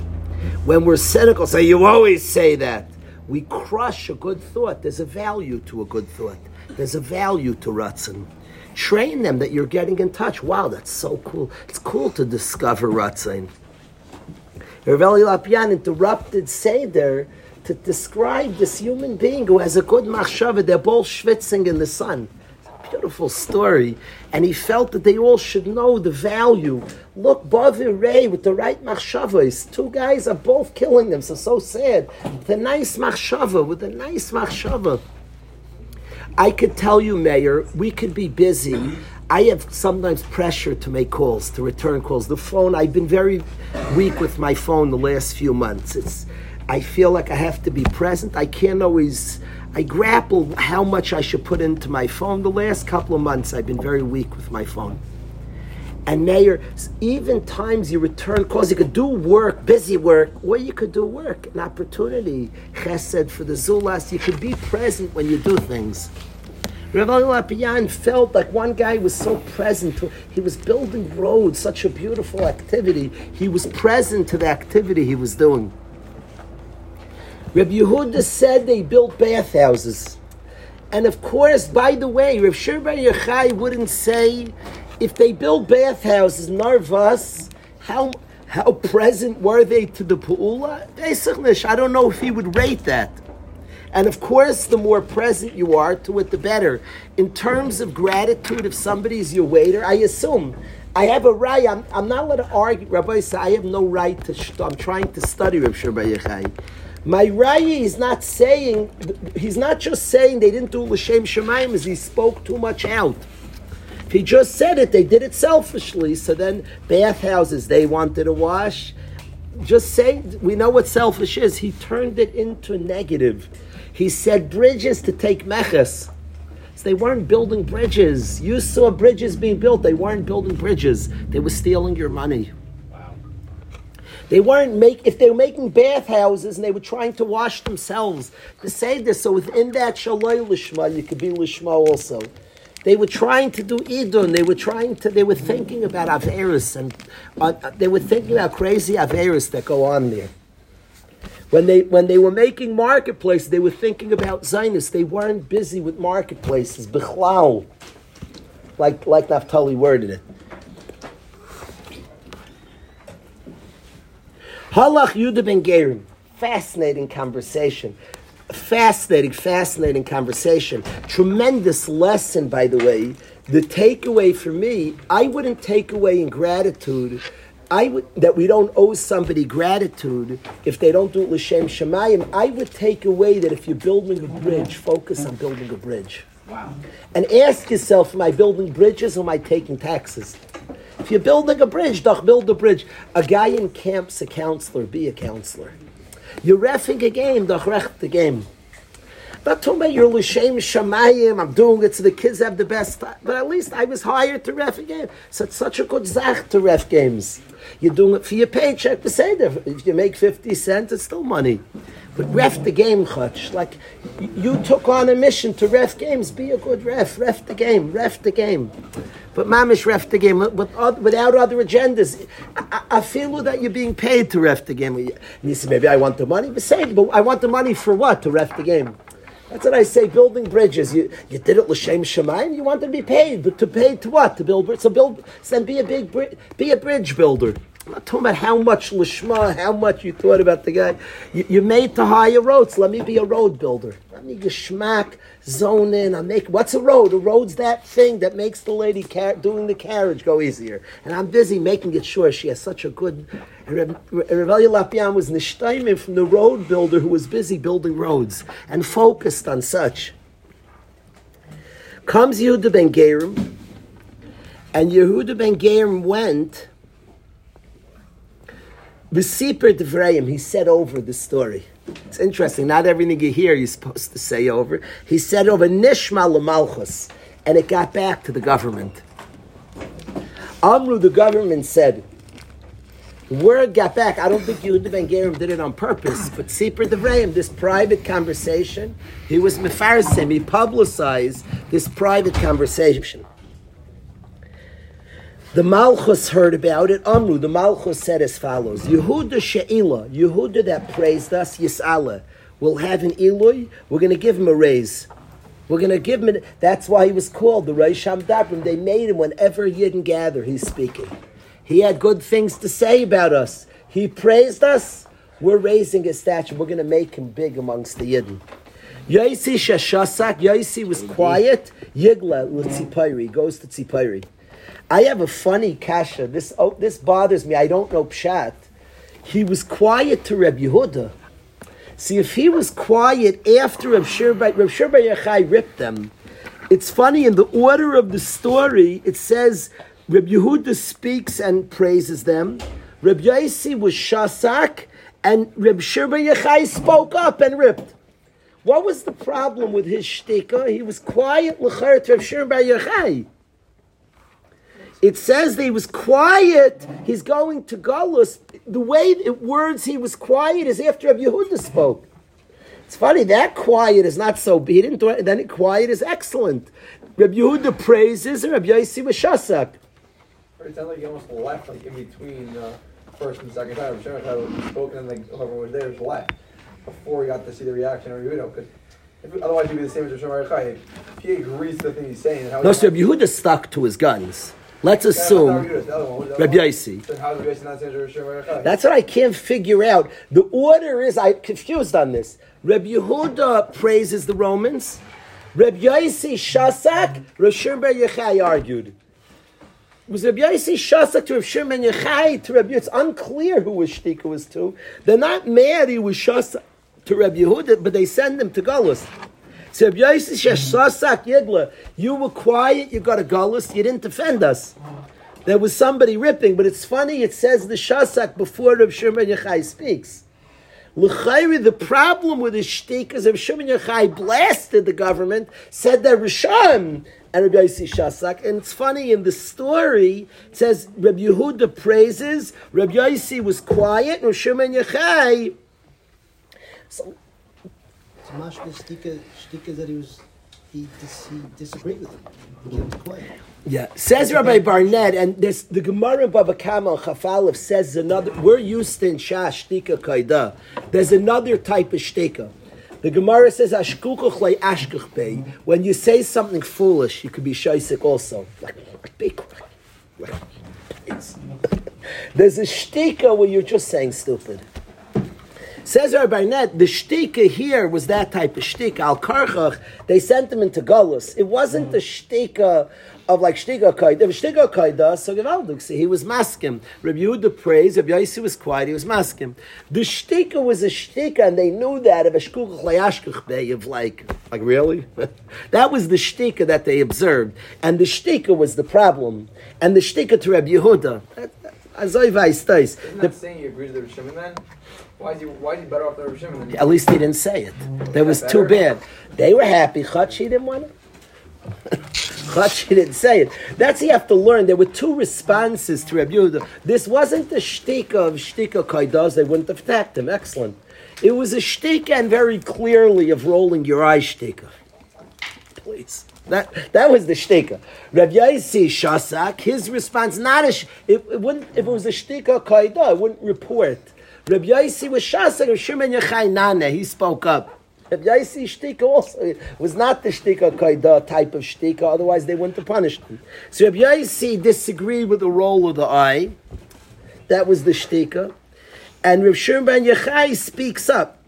S1: When we're cynical, say, you always say that. We crush a good thought. There's a value to a good thought. There's a value to Ratzin. Train them that you're getting in touch. Wow, that's so cool. It's cool to discover Ratzin. Raveli Lopian interrupted Seder to describe this human being who has a good machshava. They're both schwitzing in the sun. It's a beautiful story. And he felt that they all should know the value. Look, Bavi Ray with the right machshavas. Two guys are both killing them. So, so sad. The nice machshava, with a nice machshava. I could tell you, Mayor, we could be busy. I have sometimes pressure to make calls, to return calls. The phone, I've been very weak with my phone the last few months. It's, I feel like I have to be present. I can't always, I grapple how much I should put into my phone. The last couple of months, I've been very weak with my phone. And Mayor, even times you return calls, you could do work, busy work, or you could do work, an opportunity, chesed for the zulas. You could be present when you do things. Rav Lopian felt like one guy was so present. To, he was building roads, such a beautiful activity. He was present to the activity he was doing. Reb Yehuda said they built bathhouses. And of course, by the way, Rav Shir Bar Yochai wouldn't say if they built bathhouses, Narvas, how How present were they to the Pu'ula? I don't know if he would rate that. And of course, the more present you are to it, the better. In terms of gratitude, if somebody's your waiter, I assume I have a right. I'm, I'm not allowed to argue. Rabbi said, I have no right to. I'm trying to study Rav Shir Bar Yochai. My Raya is not saying. He's not just saying they didn't do l'shem shemaim as he spoke too much out. If he just said it, they did it selfishly. So then, bathhouses they wanted to wash. Just say we know what selfish is. He turned it into negative. He said bridges to take meches. So they weren't building bridges. You saw bridges being built. They weren't building bridges. They were stealing your money. They weren't make if they were making bathhouses and they were trying to wash themselves. To say this, so within that shaloi lishma, you could be lishma also. They were trying to do idun. They were trying to. They were thinking about averis and uh, they were thinking about crazy averis that go on there. When they when they were making marketplaces, they were thinking about Zionists. They weren't busy with marketplaces. Bichlal, like like Naftali worded it. Halach Yudah ben Gerim. Fascinating conversation. Fascinating, fascinating conversation. Tremendous lesson, by the way. The takeaway for me, I wouldn't take away in gratitude. I would that we don't owe somebody gratitude if they don't do it l'shem shemayim. I would take away that if you're building a bridge, focus on building a bridge.
S4: Wow.
S1: And ask yourself, am I building bridges or am I taking taxes? If you're building a bridge, doch build a bridge. A guy in camp's a counselor, be a counselor. You're refing a game, doch rech the game. Not talking about your l'shem shamayim, I'm doing it so the kids have the best time. But at least I was hired to ref a game. So it's such a good zach to ref games. You're doing it for your paycheck, say that if you make 50 cents, it's still money. But ref the game, Chutch. Like, you took on a mission to ref games. Be a good ref. Ref the game. Ref the game. But mamish ref the game without other agendas. I I feel that you're being paid to ref the game. And you say, maybe I want the money. But say, but I want the money for what? To ref the game. That's what I say. Building bridges. You you did it l'shem shemayim. You want to be paid, but to pay to what? To build. So build. So be a big be a bridge builder. I'm not talking about how much lishma, how much you thought about the guy. You, you made to hire roads. Let me be a road builder. Let me geschmack zone in. I make what's a road? A road's that thing that makes the lady car- doing the carriage go easier. And I'm busy making it sure she has such a good. Revelia Lopian was nishtayim from the road builder who was busy building roads and focused on such. Comes Yehuda ben Gerim, and Yehuda ben Gerim went. The Seper Devrayim, he said over the story. It's interesting. Not everything you hear you're supposed to say over. He said over Nishma Lamalchus, and it got back to the government. Amru, the government said, word got back. I don't think Yehuda ben Gerim did it on purpose, but Seper Devrayim, this private conversation, he was mefarsim. He publicized this private conversation. The Malchus heard about it. Amru, the Malchus said as follows: Yehuda She'ila, Yehuda that praised us, Yisala, will have an Eloi. We're going to give him a raise. We're going to give him. That's why he was called the Reish Hamdabrim. They made him whenever Yidden gather. He's speaking. He had good things to say about us. He praised us. We're raising his stature. We're going to make him big amongst the Yidden. Yaisi Shashasak. Yaisi was mm-hmm. quiet. Yigla L'tzipayri goes to Tzippori. I have a funny kasha. This oh, this bothers me. I don't know pshat. He was quiet to Reb Yehuda. See, if he was quiet after Reb Shirba, Reb Shirba Yechai ripped them. It's funny in the order of the story. It says Reb Yehuda speaks and praises them. Reb Yaisi was shasak, and Reb Shirba Yechai spoke up and ripped. What was the problem with his shtika? He was quiet l'cher to Reb Shirba Yechai. It says that he was quiet. He's going to Galus. The way it words he was quiet is after Rabbi Yehuda spoke. It's funny that quiet is not so. He didn't. do Then it quiet is excellent. Rabbi Yehuda praises and Rabbi Yossi was shasak.
S7: It sounds like he almost left, like in between uh, first and second time. Shem had spoken, and like whoever was there was left before he got to see the reaction of Yehuda. Because otherwise, he'd be the same as Hashanah. If he agrees to the thing he's saying, how
S1: No, so Rabbi Yehuda stuck to his guns. Let's assume
S7: Rabbi Yehuda, the other one. What is the
S1: Rabbi
S7: other one?
S1: Yossi.
S7: Then how is Rabbi Yossi not saying Rabbi Shimon Bar Yochai?
S1: That's what I can't figure out. The order is I'm confused on this. Reb Yehuda praises the Romans. Reb Yossi Shasak, Reb Shimon Bar Yochai argued. Was Reb Yossi Shasak to Reb Shimon Bar Yochai to Reb It's unclear who was Shtika was to. They're not mad he was Shasak to Reb Yehuda, but they send him to Gullus. You were quiet, you got a Gullus, you didn't defend us. There was somebody ripping, but it's funny, it says the Shasak before Reb Shimon Yochai speaks. L'chayri, the problem with his shtick is Reb Shimon Yochai blasted the government, said they're Rishon, and Reb Yossi Shasak. And it's funny, in the story, it says Reb Yehuda praises, Reb Yossi was quiet, and Reb Shimon Yochai
S8: So shtika that he was, he, dis, he disagreed with him.
S1: Yeah, says Rabbi Barnett, and this the Gemara in Baba Kama Chafalev says another. We're used in Shah Shtika Kaida. There's another type of shtika. The Gemara says Ashkukuch le Ashkuch When you say something foolish, you could be shaisik also. There's a shtika where you're just saying stupid. Says Rabbi Barnett, the shtika here was that type of shtika. Al Karchach, they sent him into Gullus. It wasn't the shtika of like shtika kaida. If shtika kaida, so Gewaldig, see, he was maskim. Rabbi Yehuda praised, Rabbi Yossi was quiet, he was maskim. The shtika was a shtika, and they knew that of a shkuchach layashkuch of like, like really? [LAUGHS] that was the shtika that they observed. And the shtika was the problem. And the shtika to Rabbi Yehuda. Das.
S7: Isn't
S1: The
S7: that saying you agree with the Shimon? Why is he, why is he better off than Rabbi Shimon?
S1: At least he didn't say it. That was too bad. They were happy. Chachi didn't want it. Chachi didn't say it. That's you have to learn. There were two responses to Rabbi Yehuda. This wasn't the shtika of shtika kaidas. They wouldn't have attacked him. Excellent. It was a shtika and very clearly of rolling your eyes shtika. Please. That, that was the shtika. Rav Yaisi Shasak, his response, not a, sh- it, it wouldn't, if it was a shtika kaida, it wouldn't report. Rav Yaisi was Shasak, Rav Shimon Yochai Nane, he spoke up. Rav Yaisi shtika also was not the shtika kaida type of shtika, otherwise they wouldn't have punished him. So Rav Yaisi disagreed with the roll of the eye. That was the shtika. And Rav Shimon ben speaks up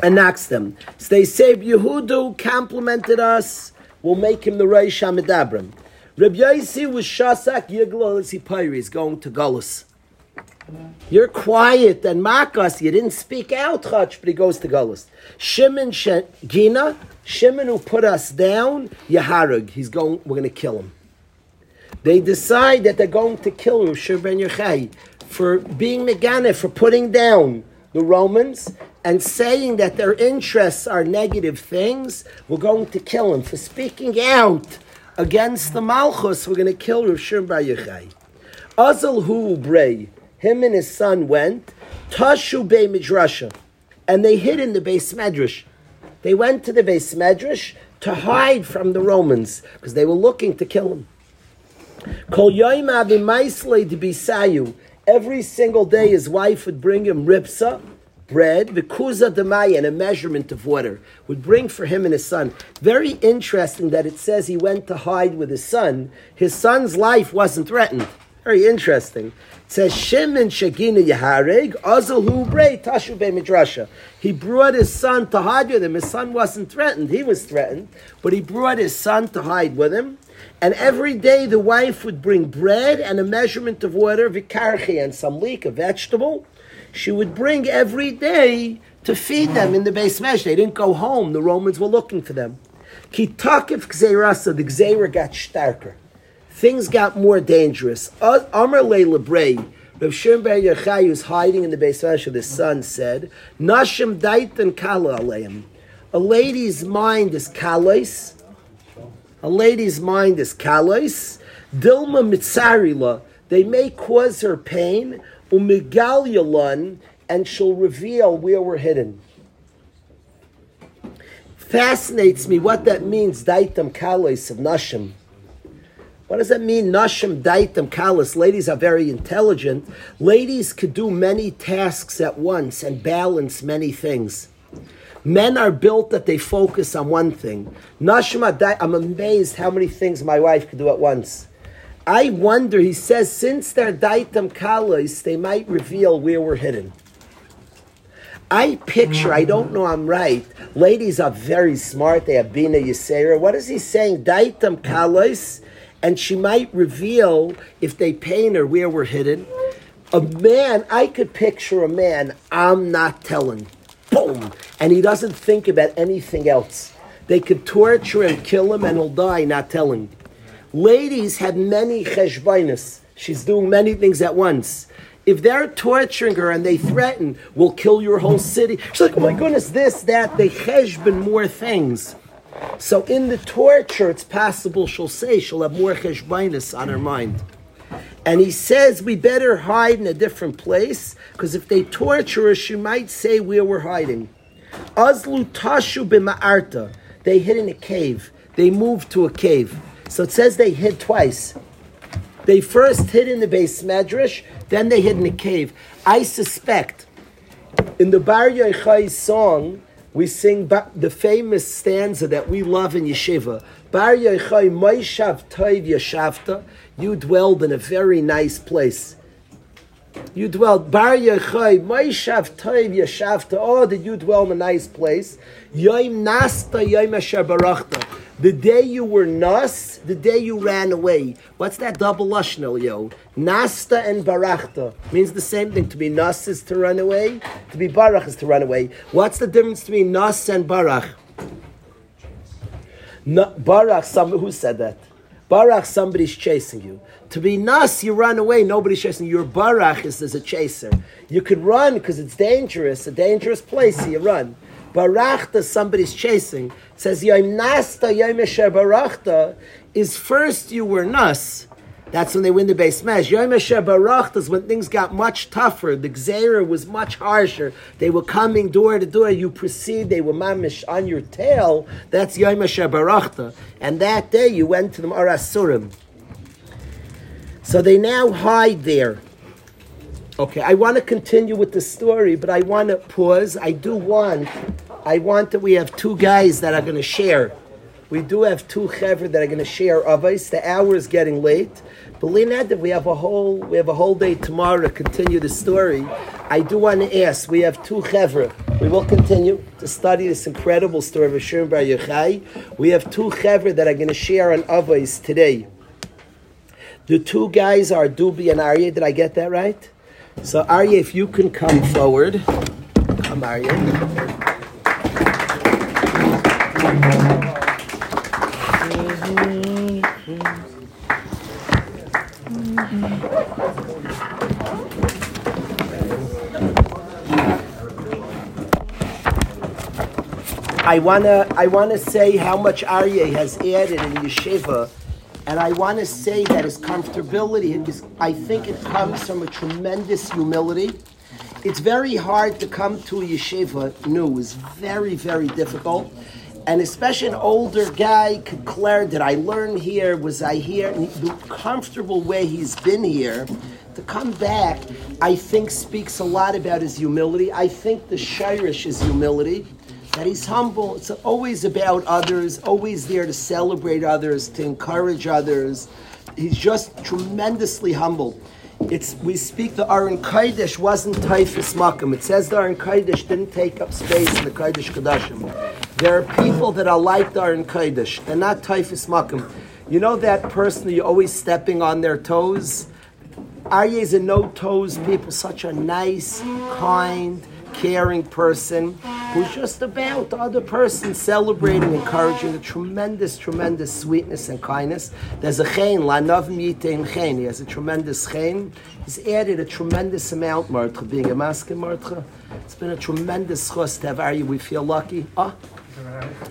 S1: and knocks them. So they say Yehudu complimented us. We'll make him the Reish Hamidabrim. Reb Yaisi was Shasak Yigla going to Gullus. You're quiet and mock us. You didn't speak out, Chach, but he goes to Gullus. Shimon She- Gina, Shimon who put us down, Yaharug. He's going. We're going to kill him. They decide that they're going to kill Shir ben Yochai for being Megane, for putting down the Romans and saying that their interests are negative things. We're going to kill him for speaking out against the Malchus. We're going to kill Rav Shir ben Yochai. Azal hu brei. Him and his son went tashu be midrasha, and they hid in the beis medrash. They went to the beis medrash to hide from the Romans because they were looking to kill him. Kol yoyim avimaisle de bisayu. Every single day, his wife would bring him ripsa, bread, vikuza demaya, and a measurement of water. Would bring for him and his son. Very interesting that it says he went to hide with his son. His son's life wasn't threatened. Very interesting. It says Shimon Shagina Yahareg Azalhu Brei Tashu Be Midrasha. He brought his son to hide with him. His son wasn't threatened. He was threatened, but he brought his son to hide with him. And every day the wife would bring bread and a measurement of water, vikarchi, and some leek, a vegetable. She would bring every day to feed them in the base mesh. They didn't go home. The Romans were looking for them. Kitakif gzeirasa, the gzeira got starker. Things got more dangerous. Uh, Amr le lebrei, Rav Shimon Bar Yochai, who's hiding in the mesh of his son, said, Nashim daitan kala aleim. A lady's mind is kalos, a lady's mind is kalos. Dilma mitzarila. They may cause her pain. Umigalyalan, and she'll reveal where we're hidden. Fascinates me what that means. Daitam kalos of nashim. What does that mean? Nashim daitam kalos. Ladies are very intelligent. Ladies could do many tasks at once and balance many things. Men are built that they focus on one thing. Nashima, I'm amazed how many things my wife could do at once. I wonder, he says, since they're daitam kalos, they might reveal where we're hidden. I picture, I don't know I'm right, ladies are very smart, they have Bina Yisera. What is he saying? Daitam kalos, and she might reveal, if they paint her, where we're hidden. A man, I could picture a man, I'm not telling. Boom! And he doesn't think about anything else. They could torture and kill him and he'll die not telling. Ladies have many cheshbainis. She's doing many things at once. If they're torturing her and they threaten, we'll kill your whole city. She's like, oh my goodness, this, that. They cheshbon more things. So in the torture, it's possible she'll say she'll have more cheshbainis on her mind. And he says we better hide in a different place because if they torture us, she might say where we're hiding. Azlu tashu b'ma'arta. They hid in a cave. They moved to a cave. So it says they hid twice. They first hid in the beis medrash, then they hid in a cave. I suspect in the Bar Yochai song, we sing the famous stanza that we love in Yeshiva. Bar Yochai Moishav Toiv Yashavta. You dwelled in a very nice place. You dwelled Bar Yochai Moishav Toiv Yashavta. Oh, did you dwell in a nice place? Yom Nasta Yom Asher Barachta. The day you were nas, the day you ran away. What's that double lashon, yo? Nasta and barachta means the same thing. To be nas is to run away. To be barach is to run away. What's the difference between nas and barach? Na, barach, some, who said that? Barach, somebody's chasing you. To be nas, you run away, nobody's chasing you. Your barach is as a chaser. You could run because it's dangerous, a dangerous place, so you run. Barachta, somebody's chasing. Says Yom Nasta Yom Barachta is first you were nas. That's when they win the base match. Yom Barachta is when things got much tougher. The Gzera was much harsher. They were coming door to door. You proceed. They were mamish on your tail. That's Yom Barachta. And that day you went to the Arasurim. So they now hide there. Okay, I want to continue with the story, but I want to pause. I do want, I want that we have two guys that are going to share. We do have two chevra that are going to share avos. The hour is getting late. That that we have a whole we have a whole day tomorrow to continue the story. I do want to ask. We have two chevra. We will continue to study this incredible story of Hashem Bar Yochai. We have two chevra that are going to share on avos today. The two guys are Dubi and Aryeh. Did I get that right? So Aryeh, if you can come forward. Come Aryeh. I wanna I wanna say how much Aryeh has added in yeshiva, and I want to say that his comfortability is I think it comes from a tremendous humility. It's very hard to come to a yeshiva new. It's very very difficult, and especially an older guy could declare, "Did I learn here? Was I here?" And the comfortable way he's been here. To come back, I think speaks a lot about his humility. I think the shirish is humility that he's humble. It's always about others, always there to celebrate others, to encourage others. He's just tremendously humble. It's we speak the Aron Kaidish wasn't typhus makam. It says the Aron Kaidish didn't take up space in the Kaidish Kadashim. There are people that are like the Aron Kaidish. They're not typhus makam. You know that person that you're always stepping on their toes? Aryeh is a no toes people, such a nice, kind, caring person who's just about the other person celebrating, encouraging the tremendous, tremendous sweetness and kindness. There's a chen, lanav yitain chen. He has a tremendous chen. He's added a tremendous amount, Martha, being a masculine Martha. It's been a tremendous chus to have Aryeh. We feel lucky. Ah,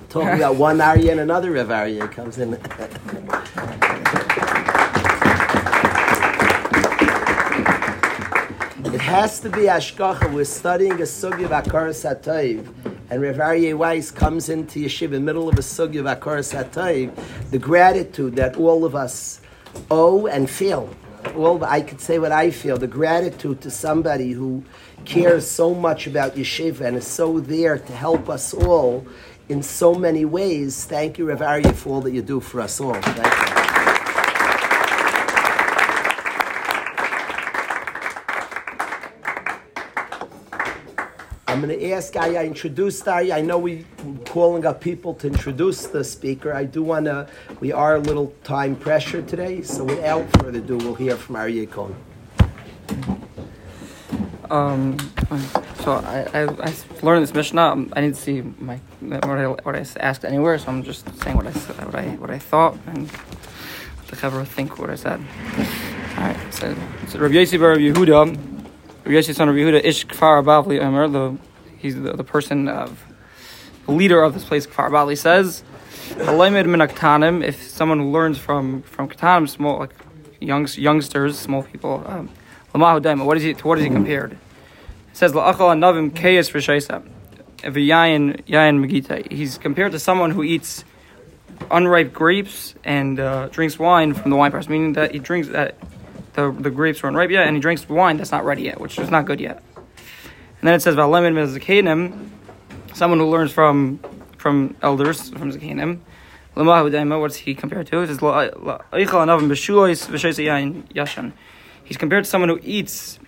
S1: talking about one Aryeh and another Rav Aryeh comes in. [LAUGHS] has to be Ashkacha. We're studying a sugya of Akar Satayv. And Rav Aryeh Weiss comes into yeshiva in the middle of a sugya of Akar Satayv. The gratitude that all of us owe and feel. All I could say what I feel. The gratitude to somebody who cares so much about yeshiva and is so there to help us all in so many ways. Thank you, Rav Aryeh, for all that you do for us all. I'm going to ask. I, I introduced. I, I know we're calling up people to introduce the speaker. I do want to. We are a little time pressure today, so without further ado, we'll hear from Aryeh Cohen.
S9: Um, so I, I, I learned this Mishnah. um, I didn't see my what I, what I asked anywhere, so I'm just saying what I what I what I thought and the chaver think what I said. All right. So, so Rabbi Yossi Rabbi Yehuda, Rabbi son of Yehuda, Ish Kfar Bavli Omer, the he's the, the person of the leader of this place. Kfar Bavli says, "Halamed min aktanim." If someone learns from from katanim, small like youngs, youngsters, small people. Um. What is he? To what is he compared? It says la'achal anavim kayas v'shaisa. V'yayin yayin megita. He's compared to someone who eats unripe grapes and uh, drinks wine from the wine press, meaning that he drinks that the the grapes are unripe yet, and he drinks wine that's not ready yet, which is not good yet. And then it says v'alemin mezakanim, someone who learns from from elders from zakanim. What's he compared to? It says. He's compared to someone who eats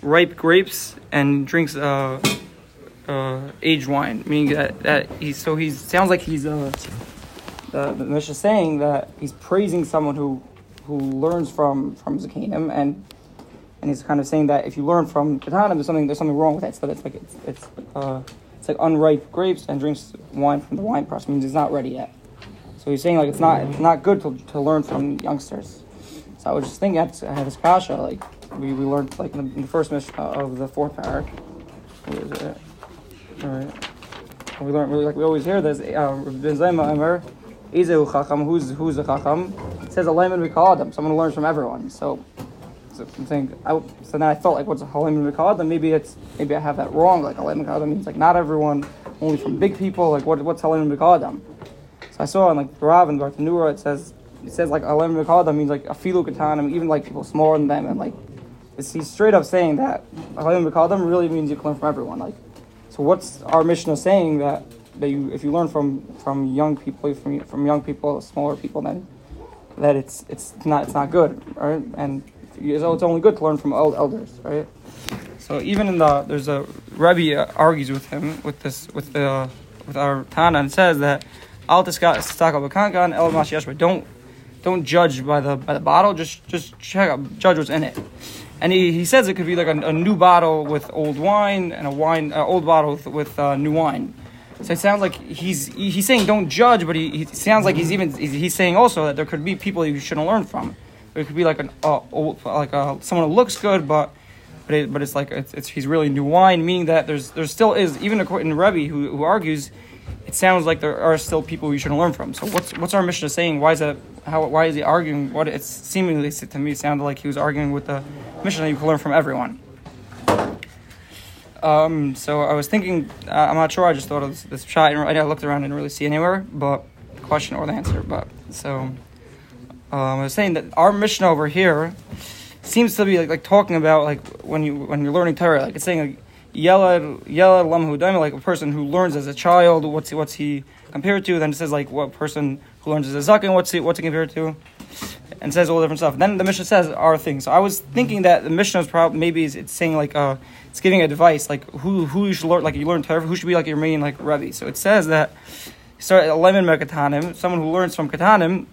S9: ripe grapes and drinks uh, uh, aged wine, meaning that, that so he sounds like he's uh, the Mishnah is saying that he's praising someone who who learns from from Zakanim and and he's kind of saying that if you learn from Katanim, there's something there's something wrong with it. So it's like it's it's uh, it's like unripe grapes and drinks wine from the wine press means it's not ready yet. So he's saying like it's not it's not good to, to learn from youngsters. So I was just thinking, I had, this kasha, like, we, we learned, like, in the, in the first mission of the fourth parak. It? We learned, we, like, we always hear this, uh, Ben Zayma Emer, Izehu Chacham, who's, who's a Chacham? It says a layman we call them, someone who learns from everyone. So, so I'm saying, I, so then I felt like, what's a we call? Maybe it's, maybe I have that wrong, like, a layman we means, like, not everyone, only from big people, like, what, what's layman we? So I saw in, like, Rav and Bartenura, it says, it says like alim that means like a filu katanim, even like people smaller than them, and like it's, he's straight up saying that alim them really means you can learn from everyone. Like, so what's our Mishnah saying that that you if you learn from from young people from from young people, smaller people, then that it's it's not it's not good, right? And it's only good to learn from old elders, right? So even in the there's a Rebbe argues with him with this with the with our Tana and says that al tisaka el don't don't judge by the by the bottle. Just just check out, judge what's in it. And he, he says it could be like a, a new bottle with old wine and a wine uh, old bottle with, with uh, new wine. So it sounds like he's he's saying don't judge, but he, he sounds like he's even he's saying also that there could be people you shouldn't learn from. It could be like an uh, old, like uh, someone who looks good, but but, it, but it's like it's, it's he's really new wine, meaning that there's there still is even according to Rebbe who, who argues it sounds like there are still people we shouldn't learn from. So what's what's our Mishnah saying? Why is that? How why is he arguing? What it's seemingly to me sounded like he was arguing with the Mishnah that you can learn from everyone. Um, so I was thinking, uh, I'm not sure. I just thought of this, this shot, and I looked around and didn't really see anywhere, but the question or the answer. But so um, I was saying that our mission over here seems to be like, like talking about like when you when you're learning Torah, like it's saying like Yelad Yelad Lam like a person who learns as a child. What's he, what's he compared to? Then it says like what person who learns as a zaken. What's he what's he compared to? And says all different stuff. And Then the mission says our thing. So I was thinking that the mission is probably maybe it's, it's saying like uh it's giving advice like who who you should learn like you learn Torah who should be like your main like Rebbe. So it says that at eleven mekatanim someone who learns from katanim.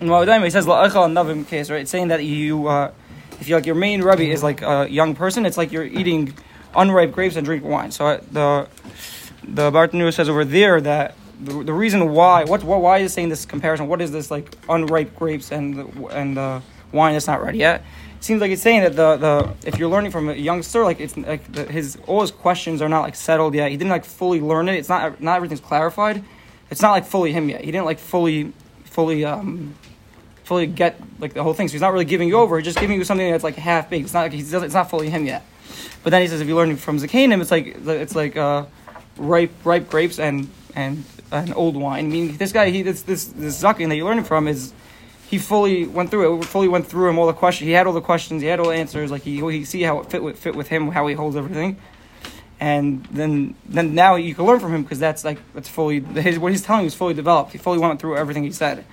S9: And he says la'achal navim case right. It's saying that you. Uh, if you like your main Rebbe is like a young person, it's like you're eating unripe grapes and drink wine. So uh, the the Bartenura says over there that the, the reason why what, what why is saying this comparison? What is this like unripe grapes and and the wine that's not ready yet? It seems like it's saying that the, the if you're learning from a youngster, like it's like the, his all his questions are not like settled yet. He didn't like fully learn it. It's not not everything's clarified. It's not like fully him yet. He didn't like fully fully um fully get like the whole thing. So he's not really giving you over. He's just giving you something that's like half baked. It's not like he's it's not fully him yet. But then he says if you learn from Zakanim, it's like it's like uh, ripe ripe grapes and and an old wine. I mean, this guy, he this this this Zakin that you're learning from is he fully went through it. Fully went through him all the questions. He had all the questions. He had all the answers. Like he he see how it fit with fit with him, how he holds everything. And then then now you can learn from him because that's like that's fully his [LAUGHS] what he's telling you is fully developed. He fully went through everything he said.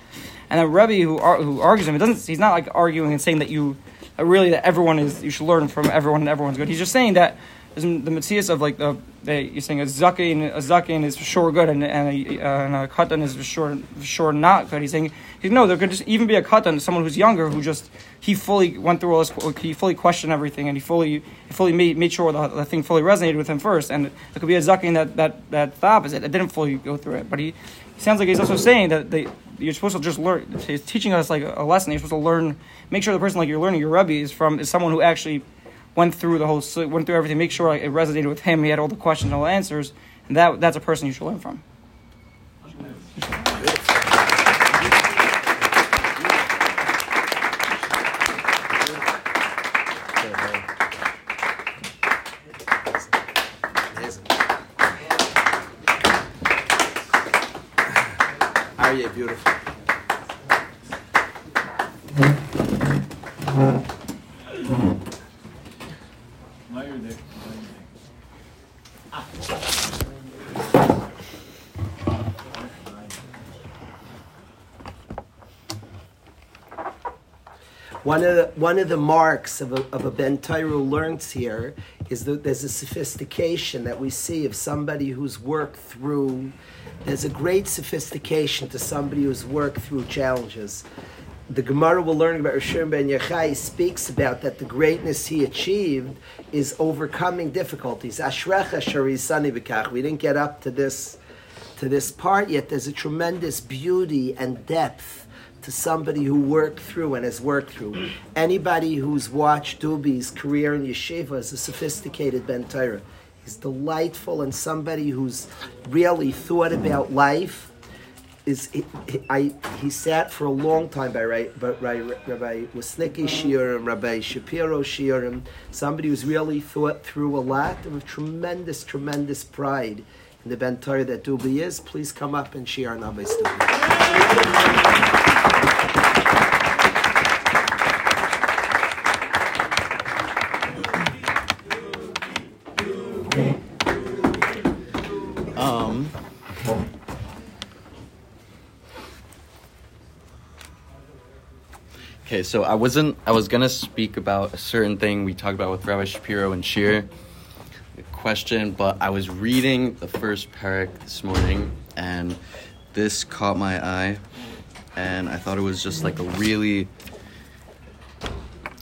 S9: And then Rebbe who who argues him, it doesn't. He's not like arguing and saying that you really that everyone is you should learn from everyone and everyone's good. He's just saying that the Matthias of like the they, you're saying a zakin a zakin is for sure good and and a, uh, and a katan is for sure for sure not good. He's saying he, no, there could just even be a katan, someone who's younger who just he fully went through all this, he fully questioned everything and he fully he fully made, made sure the, the thing fully resonated with him first. And it could be a zakin that that that the opposite, it didn't fully go through it, but he. Sounds like he's also saying that they, you're supposed to just learn. He's teaching us like a lesson. You're supposed to learn, make sure the person like you're learning your rebbe is from is someone who actually went through the whole went through everything. Make sure like, it resonated with him. He had all the questions and all the answers, and that that's a person you should learn from.
S1: Aryeh, beautiful. One of the one of the marks of a, of a Ben who learns here is that there's a sophistication that we see of somebody who's worked through. There's a great sophistication to somebody who's worked through challenges. The Gemara we're learning about Rishon Ben Yochai speaks about that the greatness he achieved is overcoming difficulties. Ashrecha sharisani b'kach. We didn't get up to this to this part yet. There's a tremendous beauty and depth to somebody who worked through and has worked through. Anybody who's watched Dubi's career in yeshiva is a sophisticated Ben Torah. He's delightful and somebody who's really thought about life. Is he, he, I, he sat for a long time by, by Rabbi Wasnicki Shiurim, Rabbi Shapiro Shiurim, somebody who's really thought through a lot of tremendous, tremendous pride in the Ben Torah that Dubi is. Please come up and share an Abbas
S10: Okay, so I wasn't. I was gonna speak about a certain thing we talked about with Rabbi Shapiro and. The question, but I was reading the first parak this morning, and this caught my eye, and I thought it was just like a really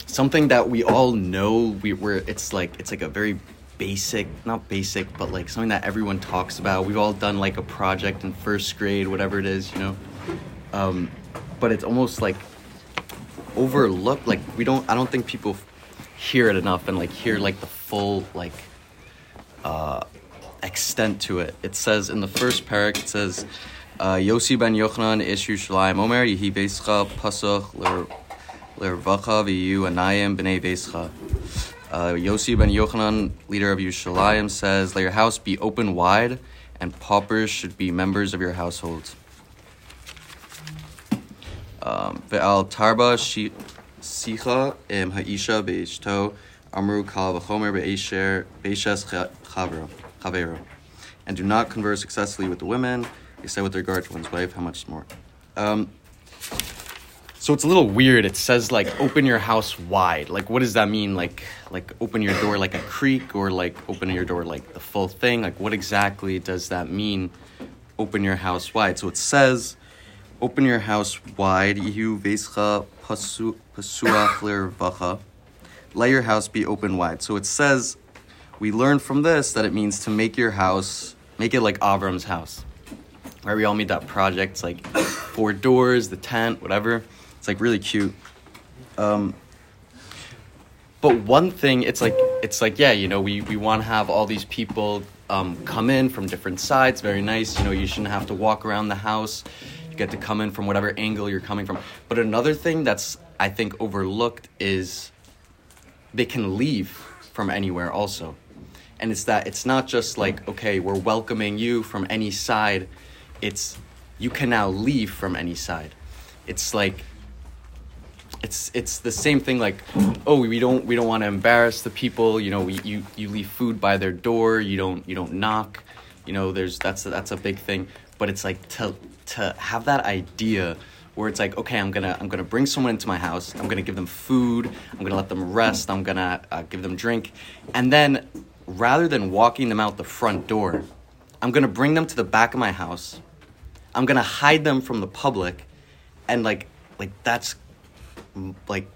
S10: something that we all know. We were. It's like it's like a very basic, not basic, but like something that everyone talks about. We've all done like a project in first grade, whatever it is, you know. Um, but it's almost like overlooked. Like we don't. I don't think people hear it enough and like hear like the full like uh, extent to it. It says in the first parak, it says. Uh, Yossi ben Yochanan ish Yerushalayim Omer Yehi Beischa Pasach Lervacha V'yu Anayim B'nei Beischa uh, Yossi ben Yochanan, leader of Yerushalayim, says, Let your house be open wide, and paupers should be members of your household. Um, Ve'al tarba sicha im ha'isha be'ishto amru kal v'chomer be'esher be'eshes chavero. And do not converse excessively with the women, except with regard to one's wife, how much more. Um, so it's a little weird. It says like open your house wide. Like what does that mean? Like like open your door like a creek or like open your door like the full thing? Like what exactly does that mean? Open your house wide. So it says open your house wide. Ihu vescha pasu pasuach [COUGHS] vacha. Let your house be open wide. So it says we learn from this that it means to make your house make it like Avram's house. Right? We all made that project. It's like [COUGHS] four doors, the tent, whatever. It's like really cute. Um, but one thing, it's like it's like yeah, you know, we we want to have all these people um, come in from different sides. Very nice. You know, you shouldn't have to walk around the house. You get to come in from whatever angle you're coming from. But another thing that's I think overlooked is they can leave from anywhere also. And it's that it's not just like okay, we're welcoming you from any side. It's you can now leave from any side. It's like it's it's the same thing like oh we don't we don't want to embarrass the people you know we, you you leave food by their door you don't you don't knock you know there's that's a, that's a big thing but it's like to to have that idea where it's like okay i'm gonna i'm gonna bring someone into my house i'm gonna give them food i'm gonna let them rest i'm gonna uh, give them drink and then rather than walking them out the front door, I'm gonna bring them to the back of my house. I'm gonna hide them from the public, and like, like that's, like,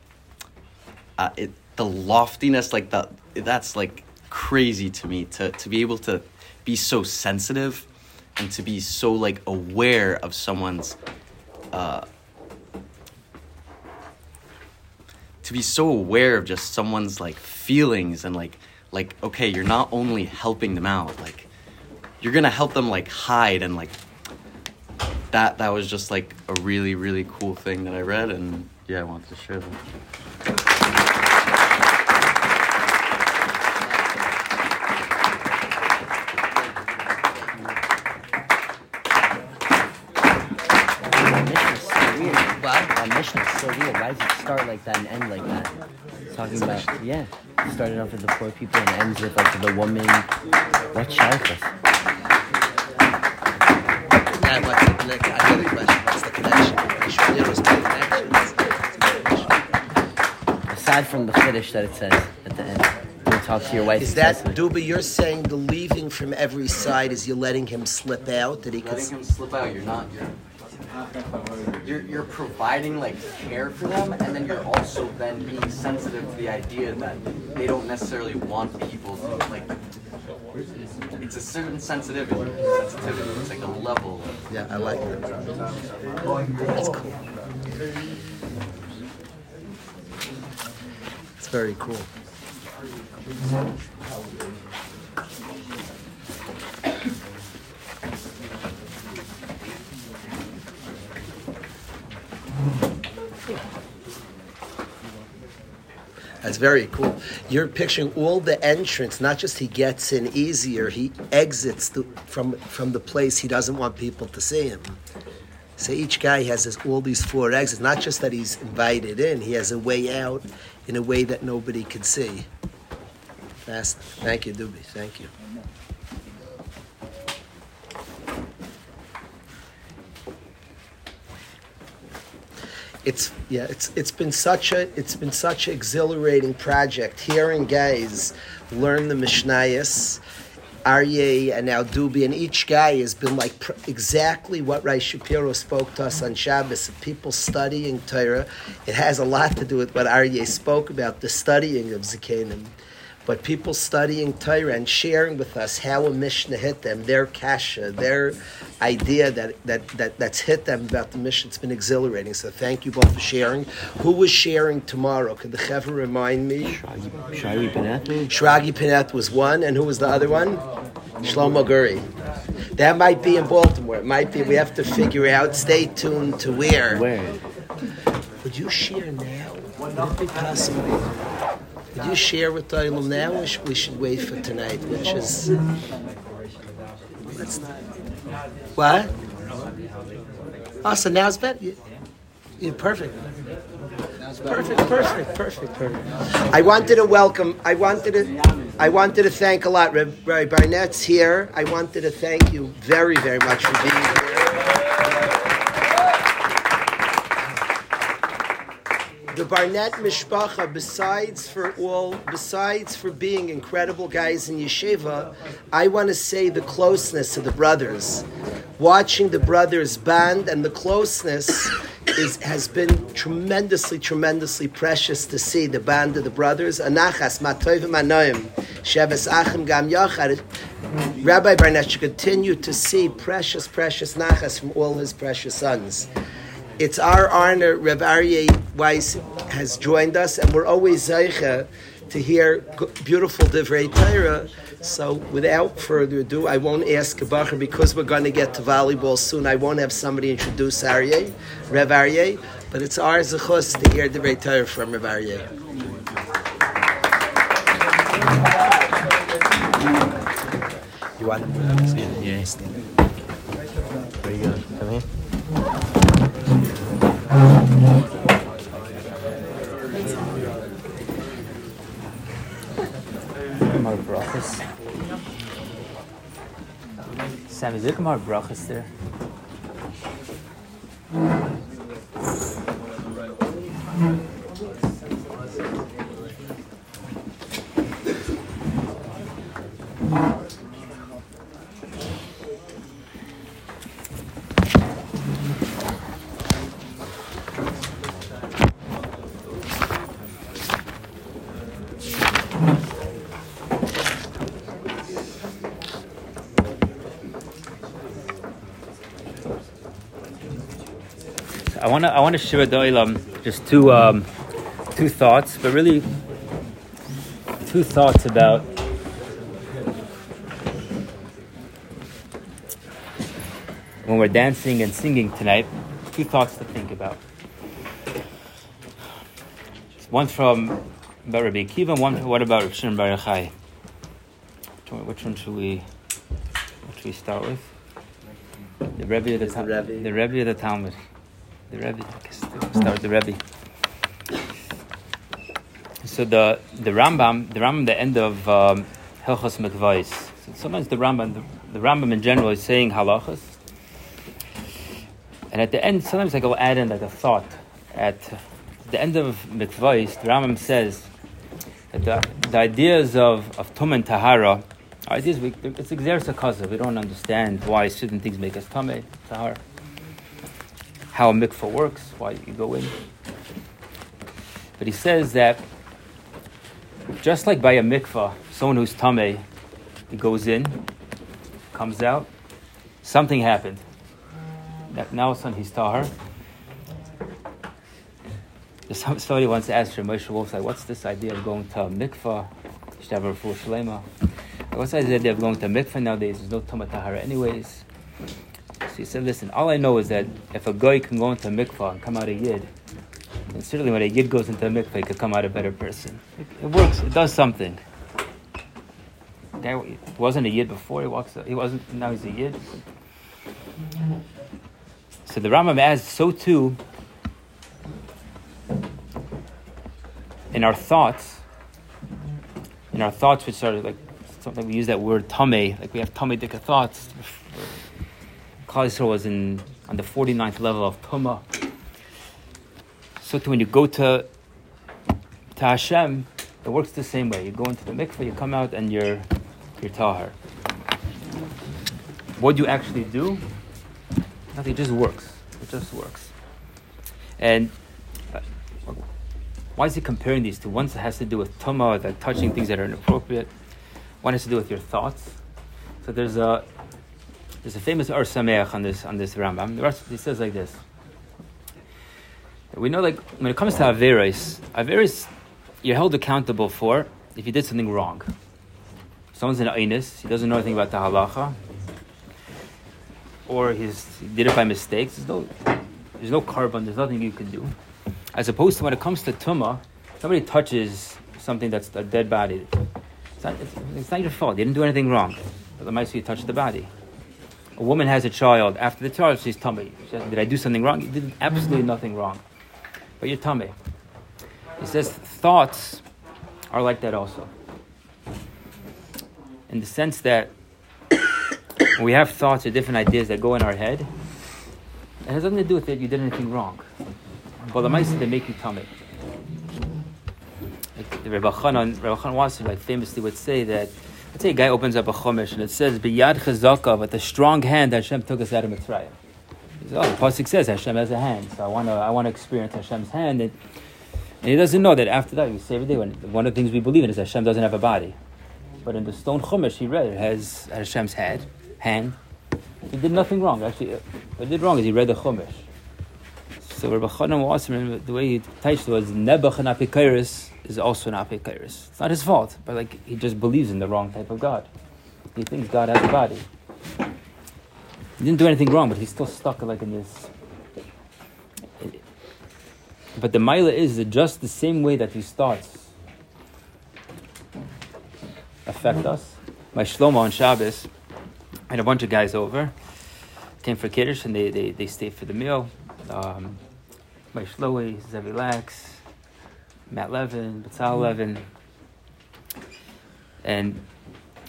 S10: uh, it, the loftiness, like the that's like crazy to me to to be able to be so sensitive and to be so like aware of someone's uh, to be so aware of just someone's like feelings and like like okay you're not only helping them out like you're gonna help them like hide and like that that was just like a really really cool thing that i read and yeah i wanted to share that
S11: start like that and end like that? Talking about yeah, it started off with the poor people and ends with like the woman. What shaykhs?
S1: Yeah, what's the connection? I have a question. What's the connection? Shapiro's connection.
S11: Aside from the finish that it says at the end, don't talk to your wife.
S1: Is that
S11: excessively.
S1: Duba? You're saying the leaving from every side is you're letting him slip out that he could.
S10: letting him slip out you're not you're you're, you're providing like care for them and then you're also then being sensitive to the idea that they don't necessarily want people to like it's a certain sensitivity sensitivity it's like a level of,
S1: Yeah, I like that. That's cool. It's very cool. That's very cool. You're picturing all the entrance, not just he gets in easier, he exits the, from from the place he doesn't want people to see him. So each guy has his, all these four exits. Not just that he's invited in, he has a way out in a way that nobody can see. Fast. Thank you, Dubi. Thank you. It's yeah. It's it's been such a it's been such an exhilarating project. Hearing guys learn the Mishnayos, Aryeh and now Dubi, and each guy has been like pr- exactly what Rai Shapiro spoke to us on Shabbos. People studying Torah, it has a lot to do with what Aryeh spoke about the studying of Zakanim. But people studying Torah and sharing with us how a Mishnah hit them, their kasha, their idea that, that, that that's hit them about the Mishnah, it's been exhilarating. So thank you both for sharing. Who was sharing tomorrow? Could the Chevra remind me?
S11: Shari Benath.
S1: Shragi Pineth was one, and who was the other one? Shlomo Guri. That might be in Baltimore. It might be. We have to figure out. Stay tuned to where.
S11: Where?
S1: Would you share now? Would it be possible? Would you share with the now, or we should wait for tonight, which is... Let's, what? Oh, so now it's better. You, you're perfect. Perfect, perfect, perfect, perfect. I wanted to welcome. I wanted to. I wanted to thank a lot. Rabbi Barnett's here. I wanted to thank you very, very much for being here. The Barnett Mishpacha, besides for all, besides for being incredible guys in yeshiva, I want to say the closeness of the brothers. Watching the brothers band and the closeness is has been tremendously, tremendously precious to see the band of the brothers. Anachas sheves achim gam yachad. Rabbi Barnett should continue to see precious, precious nachas from all his precious sons. It's our honor, Rev Aryeh Weiss has joined us, and we're always zeicha to hear beautiful divrei Torah. So, without further ado, I won't ask bacher because we're going to get to volleyball soon. I won't have somebody introduce Aryeh, Rev Aryeh, but it's our zechus to hear divrei Torah from Rev Aryeh. You want to?
S11: Yeah. Where you going? Come here. More brachas. Sam, is there more brachas there?
S12: Want to I want to share with the Olam just two um, two thoughts, but really two thoughts about when we're dancing and singing tonight. Two thoughts to think about. One from about Rabbi Akiva, one what about Rav Shimon Bar Yochai? Which one- should we what should we start with? The Rebbe of the, Tal- the Rebbe of the Talmud. The Rebbe. Start with the Rebbe. So the the Rambam, the Rambam, the end of um, Hilchos. So sometimes the Rambam, the, the Rambam in general is saying halachas, and at the end, sometimes I'll add in like a thought. At the end of Mikvais, the Rambam says that the, the ideas of of Tum and Tahara, ideas we, it's akaza. We don't understand why certain things make us Tameh, Tahara, how a mikvah works, why you go in. But he says that just like by a mikvah, someone who's tameh, he goes in, comes out, something happened. Now- a sudden he's tahar. Somebody once asked Moshe Wolf, like, what's this idea of going to a mikvah? You should have a full shlema. What's the idea of going to a mikvah nowadays? There's no tamah tahara anyways. So he said, listen, all I know is that if a guy can go into a mikvah and come out a yid, and certainly when a yid goes into a mikvah, he could come out a better person. It, it works. It does something. Guy wasn't a yid before he walks. He wasn't. Now he's a yid. So the Rambam adds, so too, in our thoughts, in our thoughts, which are like something we use that word tame, like we have tame dika thoughts. Yisrael was in on the 49th level of tuma. So when you go to to Hashem, it works the same way. You go into the mikveh, you come out, and you're you're tahar. What do you actually do, nothing. It just works. It just works. And uh, why is he comparing these two? One has to do with tuma, like touching things that are inappropriate. One has to do with your thoughts. So there's a there's a famous Or Sameach on this on this Rambam. The he says like this. We know, like when it comes to Averis, Averis, you're held accountable for if you did something wrong. Someone's in Ainis, he doesn't know anything about the halacha, or he did it by mistakes. There's no, there's no korban. There's nothing you can do. As opposed to when it comes to tuma, somebody touches something that's a dead body. It's not, it's, it's not your fault. You didn't do anything wrong, but the might you touched the body. A woman has a child. After the child, she's tummy. She Did I do something wrong? You did absolutely nothing wrong. But you're tummy. He says thoughts are like that also. In the sense that we have thoughts or different ideas that go in our head, it has nothing to do with it you did anything wrong. But the mice they make you tummy. Like Rebbe Elchanan, Rebbe Elchanan Wasser, like famously would say that Let's say a guy opens up a chumash and it says biyad chazaka, with a strong hand Hashem took us out of Mitzrayim. Oh, the pasuk says Hashem has a hand, so I want to I want to experience Hashem's hand, and, and he doesn't know that after that we say every day when one of the things we believe in is Hashem doesn't have a body, but in the stone chumash he read it has Hashem's head hand. He did nothing wrong. Actually, uh, what he did wrong is he read the chumash. So Rabbi Elchanan Wasserman, the way he touched was Nebuch and Apikairis is also an Apikairis. It's not his fault, but like he just believes in the wrong type of God. He thinks God has a body. He didn't do anything wrong, but he's still stuck like in this. But the Maila is that just the same way that these thoughts affect us. My Shlomo on Shabbos, had a bunch of guys over, came for Kiddush, and they, they, they stayed for the meal. Um, my Shloe, Zevi Lax, Matt Levin, Batal Levin. And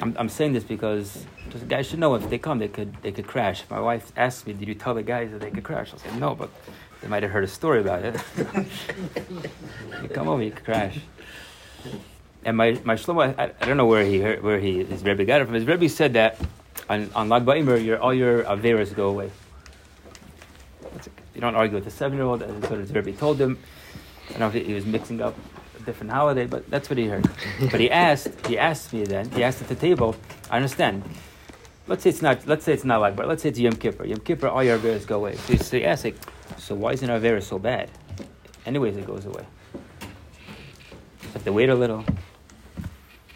S12: I'm, I'm saying this because just guys should know if they come, they could they could crash. My wife asked me, "Did you tell the guys that they could crash?" I said, "No, but they might have heard a story about it. [LAUGHS] you come over, you could crash." And my my shlomo, I, I don't know where he heard, where he his rebbe got it from. His rebbe said that on on Lag BaOmer, your all your averas go away. You don't argue with the seven year old. What his rebbe told him. I don't know if he was mixing up a different holiday, but that's what he heard. but he asked, he asked me then, he asked at the table, I understand. let's say it's not. Let's say it's not like, but let's say it's Yom Kippur. Yom Kippur, all your averas go away. So you say, ask like, so why isn't our avera so bad? Anyways, it goes away. Have to wait a little.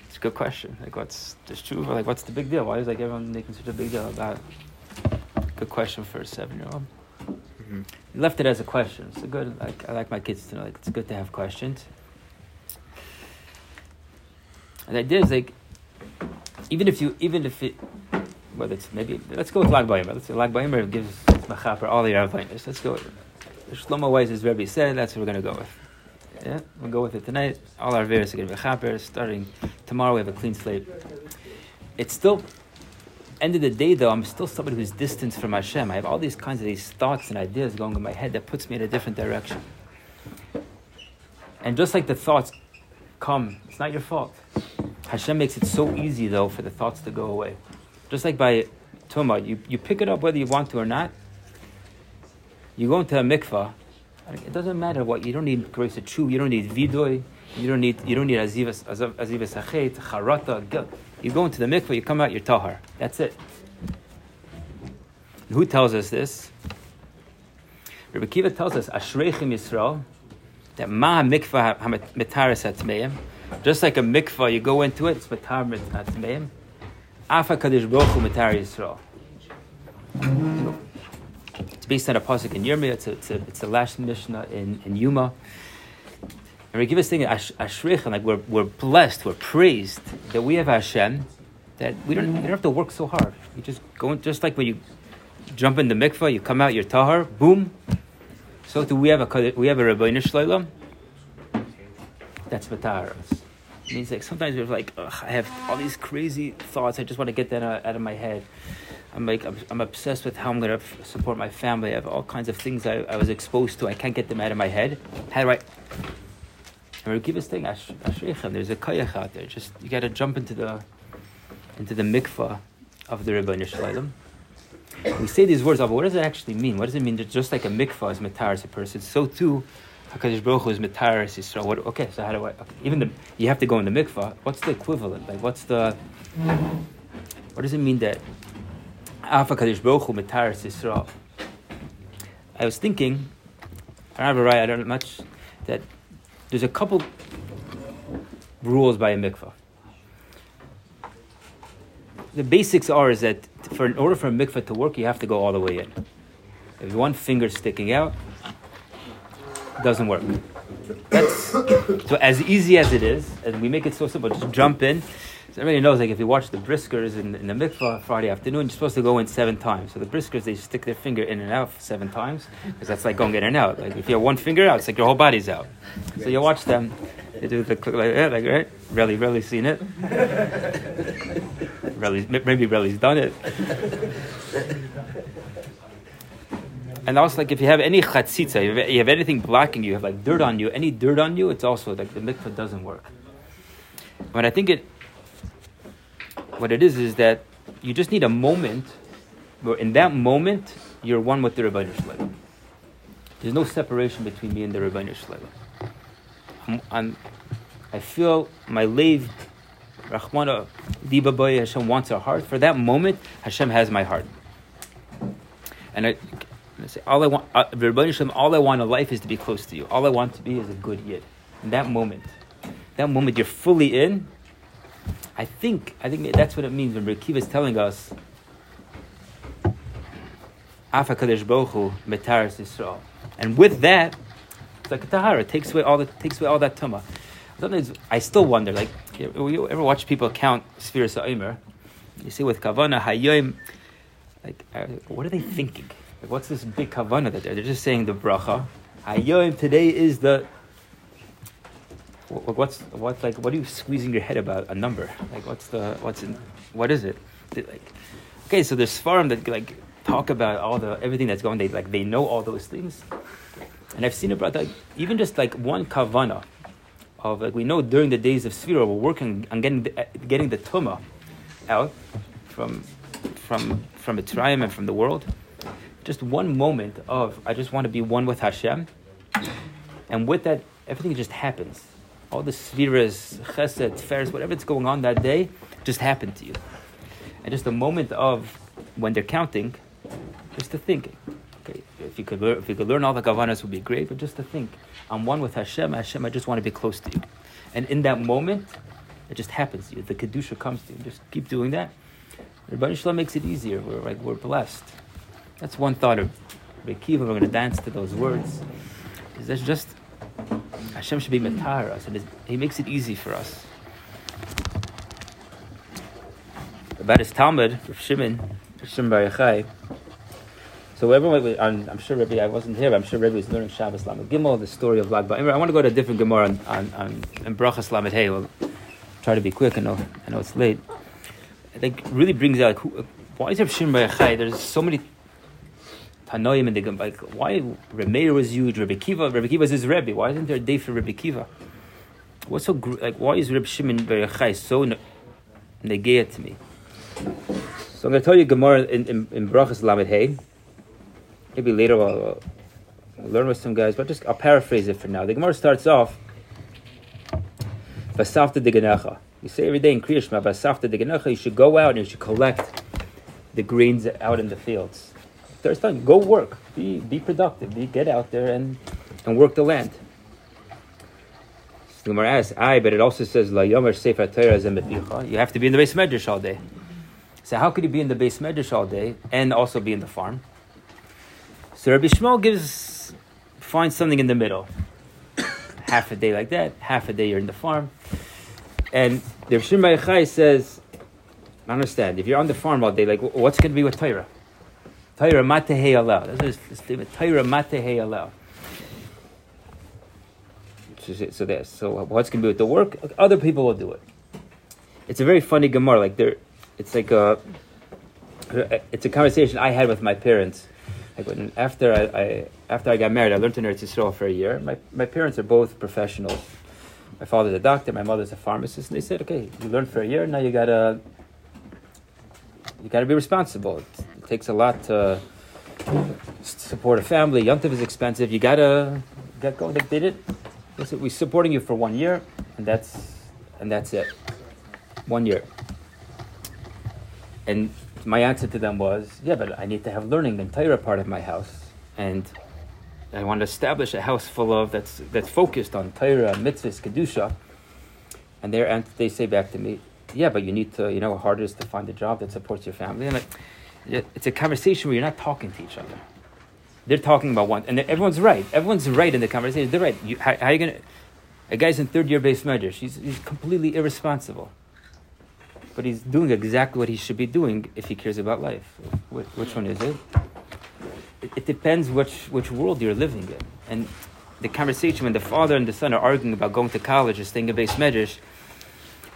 S12: It's a good question. Like, what's the truth? Like, what's the big deal? Why is like everyone making such a big deal about? Good question for a seven-year-old.
S10: Mhm.
S12: You left it as a question. It's a good. Like, I like my kids to know. Like, it's good to have questions. And the idea is like, even if you, even if it, whether it's maybe, let's go with Lag. Let's say Lag BaOmer gives Machaper all the Rabbiners. Let's go Shlomo Weiss, Rebbe said, that's what we're going to go with. Yeah, we'll go with it tonight. All our various are going to be Chaper. Starting tomorrow, we have a clean slate. It's still, end of the day though, I'm still somebody who's distant from Hashem. I have all these kinds of these thoughts and ideas going in my head that puts me in a different direction. And just like the thoughts come, it's not your fault. Hashem makes it so easy though for the thoughts to go away. Just like by Tumah, you, you pick it up whether you want to or not. You go into a mikvah, it doesn't matter what, you don't need grace of true, you don't need vidoy, you don't need you don't need azivas azivas achet, guilt. You go into the mikvah, you come out, you're tahar. That's it. And who tells us this? Rabbi Akiva tells us, Ashreichem Yisrael, that ma mikvah metaris atmeim. Just like a mikvah, you go into it, it's metar atmeim. Afa kadosh baruch hu Yisrael. It's based on a pasuk in Yirmiyah. It's, a, it's, it's last mishnah in, in Yoma. And we give us thing ash, ashreichem, like we're, we're blessed, we're praised that we have Hashem, that we don't, we don't have to work so hard. You just go just like when you jump in the mikvah, you come out, you're tahar, boom. So do we have a we have a Ribono Shel Olam? That's matar. It means like sometimes we're like, I have all these crazy thoughts. I just want to get that out, out of my head. I'm like, I'm, I'm obsessed with how I'm going to f- support my family. I have all kinds of things I, I was exposed to. I can't get them out of my head. How do I? Give this thing. There's a koyach out there. Just you got to jump into the into the mikvah of the Ribono Shel Olam. We say these words, but what does it actually mean? What does it mean that just like a mikvah is mataris a person, so too Hakadosh Baruch Hu is mataris Yisrael. What? Okay, so how do I? Okay, even the you have to go in the mikvah. What's the equivalent? Like, what's the? What does it mean that Af Hakadosh Baruch Hu mataris Yisrael? I was thinking, I don't have a right. I don't know much that there's a couple rules by a mikvah. The basics are is that for in order for a mikvah to work, you have to go all the way in. If one finger's sticking out, doesn't work. That's [COUGHS] so as easy as it is, and we make it so simple. Just jump in. So everybody knows, like if you watch the briskers in, in the mikvah Friday afternoon, you're supposed to go in seven times. So the briskers they stick their finger in and out seven times because that's like going in and out. Like if you have one finger out, it's like your whole body's out. So you watch them. They do the click like that, like right. Really, really seen it. [LAUGHS] Really, maybe really's done it. And also, like, if you have any chatzitza, you have, you have anything blocking you, you have like dirt on you, any dirt on you, it's also like the mikvah doesn't work. But I think it, what it is, is that you just need a moment where in that moment, you're one with the Ribono Shel Olam. There's no separation between me and the Ribono Shel Olam. I'm, I'm, I feel my lave, Rahmana, Diba Boy, Hashem wants our heart. For that moment, Hashem has my heart. And I, I say, all I want, uh, Ribono Shel Olam, all I want in life is to be close to you. All I want to be is a good yid. In that moment, that moment you're fully in. I think, I think that's what it means when Rekiva is telling us, Afa Metaris. And with that, it's like a tahara. Takes away all the takes away all that tuma. Sometimes I still wonder, like, you, ever watch people count spheres Sa'imer? You see with kavana hayyim, like, uh, what are they thinking? Like, what's this big kavana that they're, they're just saying the bracha? Hayyim today is the. Wh- What's what's like? What are you squeezing your head about a number? Like, what's the what's in, what is it? Like, okay, so there's farm that like talk about all the everything that's going. They like they know all those things, and I've seen about like even just like one kavana of like we know during the days of Sfira we're working on getting the, getting the tuma out from from from Mitzrayim and from the world. Just one moment of I just want to be one with Hashem, and with that everything just happens. All the Sfiras, Chesed, Feres, whatever that's going on that day, just happened to you. and just a moment of when they're counting, just to think. Okay, if you could learn, if you could learn all the kavanas would be great, but just to think, I'm one with Hashem. Hashem, I just want to be close to you, and in that moment, it just happens to you. The kedusha comes to you. Just keep doing that. Rabbi Shalom makes it easier. We're like we're blessed. That's one thought of Rekiva. We're going to dance to those words. That's just Hashem should be matar us, and He makes it easy for us. About his Talmid, Rav Shimon, Shimon Bar Yochai. So everyone, was- I'm, sure Rabbi, I wasn't here, but I'm sure Rabbi was learning Shabbos Lamed Gimel, the story of Lag BaOmer. I want to go to a different Gemara on, on, on, on Brachas Lamed Hey. We'll try to be quick, I know, I know it's late. I think really brings out, who, why is Rav Shimon Bar Yochai, there's so many Tanoim in the Gemara, like, why Remeir was huge, Rabbi Akiva, Rabbi Akiva is his Rebbe, why isn't there a day for Rabbi Akiva? What's so, like, why is Rabbi Shimon Bar Yochai so ne- negaya to me? So I'm going to tell you Gemara in, in, in Brachas Lamed Hey. Maybe later I'll, I'll, learn with some guys, but just I'll paraphrase it for now. The Gemara starts off, Vasafta de. You say every day in Kriya Shema, Vasafta de you should go out and you should collect the grains out in the fields. There's time, go work, be, be productive, be, get out there and, and work the land. The Gemara asks, aye, but it also says, La Yomer Sefer Torah You have to be in the beis medrash all day. So how could you be in the beis medrash all day and also be in the farm? So Rabbi Yishmael gives finds something in the middle. [COUGHS] half a day like that, half a day you're in the farm. And the Rabbi Shimon says, I understand, if you're on the farm all day, like what's going to be with Torah? Torah matehei alel. That's his statement. Torah matehei alel. So, there- so what's going to be with the work? Other people will do it. It's a very funny Gemara. Like there, it's like a, it's a conversation I had with my parents. Like after I, I after I got married, I learned to Eretz Yisrael for a year. My my parents are both professionals. My father's a doctor. My mother's a pharmacist. And they said, okay, you learned for a year. Now you gotta you gotta be responsible. It, takes a lot to support a family. Yontiv is expensive. You gotta get going. They did it. Said, we're supporting you for one year, and that's and that's it. One year. And my answer to them was, yeah, but I need to have learning the entire part of my house, and I want to establish a house full of that's that's focused on Torah, mitzvahs, kedusha. And their they say back to me, yeah, but you need to, you know, hard is to find a job that supports your family. And uh, like, it's a conversation where you're not talking to each other. They're talking about one, and everyone's right. Everyone's right in the conversation. They're right. You, how, how are you gonna? A guy's in third year beis medrash. He's, he's completely irresponsible but he's doing exactly what he should be doing if he cares about life. Which, which one is it? it? It depends which, which world you're living in. And the conversation when the father and the son are arguing about going to college or staying in base measures,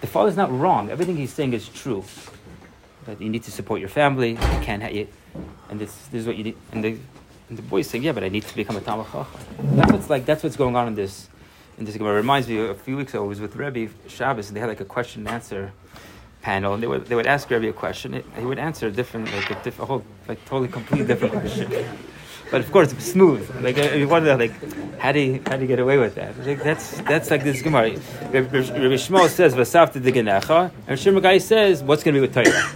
S12: the father's not wrong. Everything he's saying is true. That you need to support your family. You can't have it, and this, this is what you need. And the, and the boy's saying, yeah, but I need to become a Talmid. That's what's like. That's what's going on in this. In this, it reminds me. A few weeks ago, I was with Rebbe Shabbos, and they had like a question and answer panel, and they would they would ask Rebbe a question. He would answer a different, like a, diff, a whole, like totally, completely different question. But of course, smooth. Like uh, you wonder, like how do you how do you get away with that? Like, that's that's like this Gemara. Rabbi Yishmael says vasafta diganecha, and Guy says what's going to be with Torah.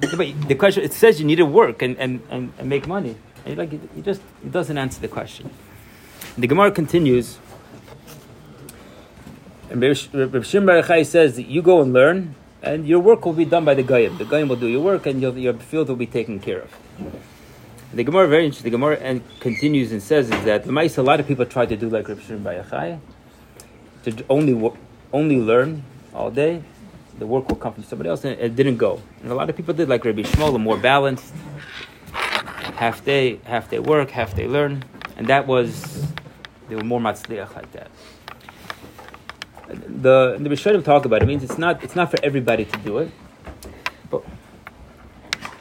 S12: But the question it says you need to work and, and, and, and make money. And like he just he doesn't answer the question. The Gemara continues. And Rabbi Shimon Bar says that you go and learn, and your work will be done by the Goyim. The Goyim will do your work, and your, your field will be taken care of. The Gemara, very interesting. The Gemara and continues and says is that the mice, a lot of people try to do like Rabbi Shimon Bar Yochai, to only only learn all day. The work will come from somebody else, and it didn't go. And a lot of people did like Rabbi Yishmael, a more balanced, half day, half day work, half day learn, and that was they were more matzliach like that. The the Rishonim talk about it means it's not it's not for everybody to do it,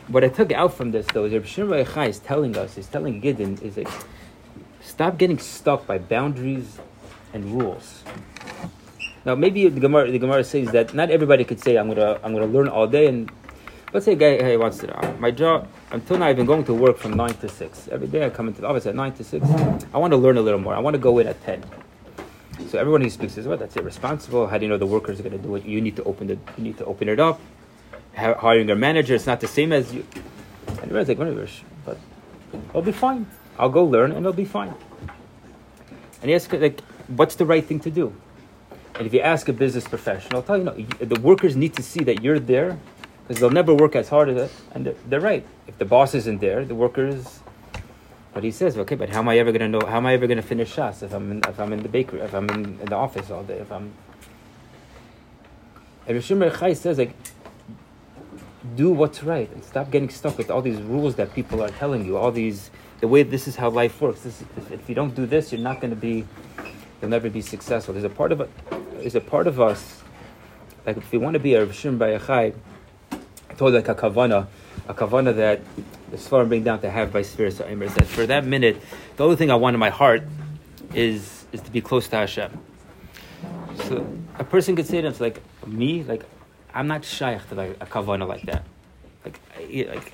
S12: what I took out from this though is Rabbi Shimon Bar is telling us, is telling Gideon, is like stop getting stuck by boundaries and rules. Now maybe the Gemara the Gemara says that not everybody could say I'm gonna I'm gonna learn all day and let's say a guy hey, wants to uh, my job until now I've been going to work from nine to six. Every day I come into the office at nine to six I want to learn a little more. I want to go in at ten. So everyone who speaks says well that's irresponsible. How do you know the workers are to do it? You need to open the you need to open it up hiring a manager. It's not the same as you. And everyone's like, but I'll be fine. I'll go learn and it'll be fine. And he asks, like, what's the right thing to do? And if you ask a business professional, I'll tell you, no, the workers need to see that you're there because they'll never work as hard as it. And they're, they're right. If the boss isn't there, the workers. But he says, okay, but how am I ever going to know? How am I ever going to finish Shas if I'm in, if I'm in the bakery, if I'm in, in the office all day, if I'm. And Rishon Chai says, like, do what's right and stop getting stuck with all these rules that people are telling you, all these, the way this is how life works. This, if, if you don't do this, you're not going to be, you'll never be successful. There's a part of there's a part of us, like if you want to be a Rishon Bayachai, told like a kavana, a kavana that the Svarim bring down to have by Aimer, is that for that minute, the only thing I want in my heart is is to be close to Hashem. So a person could say to like me, like I'm not shaykh to like a kavana like that. Like, like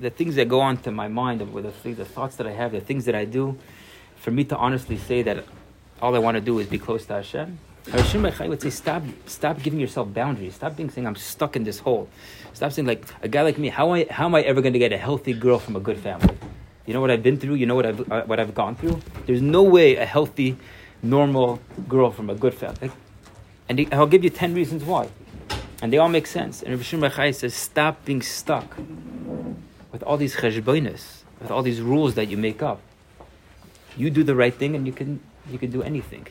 S12: the things that go on to my mind, the things, the thoughts that I have, the things that I do, for me to honestly say that all I want to do is be close to Hashem. Hashem Echai would say, stop, stop giving yourself boundaries. Stop being saying I'm stuck in this hole. Stop saying like a guy like me. How I, how am I ever going to get a healthy girl from a good family? You know what I've been through. You know what I've uh, what I've gone through. There's no way a healthy, normal girl from a good family. And I'll give you ten reasons why, and they all make sense. And Rabbi Shimon Bar says, stop being stuck with all these cheshbonis, with all these rules that you make up. You do the right thing, and you can you can do anything.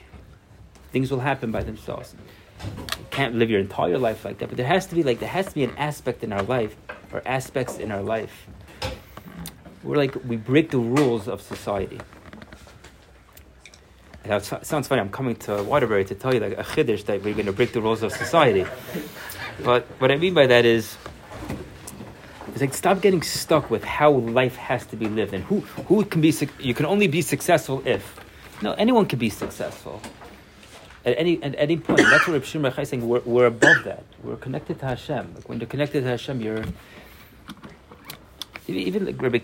S12: Things will happen by themselves. You can't live your entire life like that, but there has to be like there has to be an aspect in our life, or aspects in our life, where like we break the rules of society. That sounds funny. I'm coming to Waterbury to tell you like a chiddush that we're going to break the rules of society. But what I mean by that is, it's like stop getting stuck with how life has to be lived and who who can be. You can only be successful if. No, anyone can be successful. At any at any point, that's what Reb Shimon is saying. We're, we're above that. We're connected to Hashem. Like when you're connected to Hashem, you're even- like Rabbi,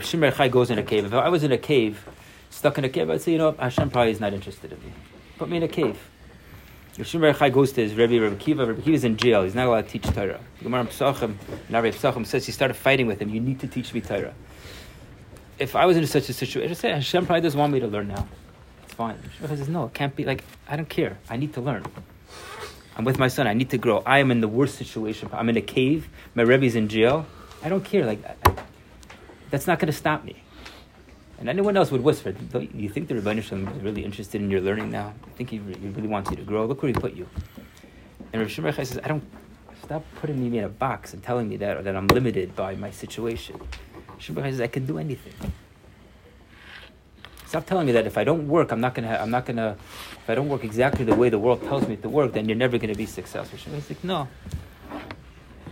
S12: Shimon Yochai goes in a cave. If I was in a cave, stuck in a cave, I'd say, you know, Hashem probably is not interested in me. Put me in a cave. Rabbi Shimon Bar Yochai goes to his Rabbi Rabbi Akiva. Rabbi Akiva's in jail. He's not allowed to teach Torah. Gemara in Pesachim, Pesachim says he started fighting with him. You need to teach me Torah. If I was in such a situation, say Hashem probably doesn't want me to learn now. It's fine. Rabbi says, no, it can't be like I don't care. I need to learn. I'm with my son. I need to grow. I am in the worst situation. I'm in a cave. My Rebbe's in jail. I don't care. Like, that's not going to stop me. And anyone else would whisper, "Don't you think the Ribono Shel Olam is really interested in your learning now? I think he, he really wants you to grow. Look where he put you. And Rav Shimon says, I don't, stop putting me in a box and telling me that, or that I'm limited by my situation. Shimon says, I can do anything. Stop telling me that if I don't work, I'm not gonna. I'm not gonna. If I don't work exactly the way the world tells me to work, then you're never gonna be successful. He's like, no.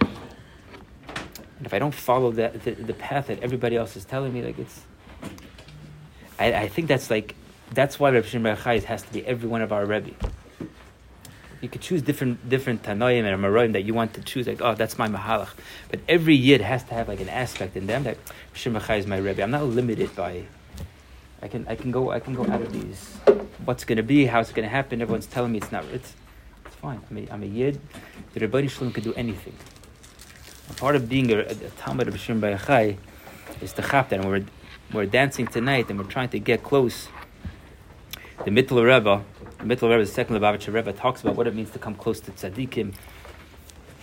S12: And if I don't follow that the, the path that everybody else is telling me, like it's. I, I think that's like that's why Reb Shimon Bar has to be every one of our Rebbe. You could choose different different Tanoim and Amoraim that you want to choose. Like, oh, that's my Mahalach. But every Yid has to have like an aspect in them that Shimon is my Rebbe. I'm not limited by. I can I can go I can go out of these. What's going to be? How's it going to happen? Everyone's telling me it's not. It's it's fine. I'm a, I'm a Yid. The Ribono Shel Olam can do anything. Part of being a, a, a Talmid of Shimon Bar is to chap that. We're we're dancing tonight and we're trying to get close. The Mittler Rebbe, the Mittler Rebbe, the second Lubavitcher Rebbe, talks about what it means to come close to tzaddikim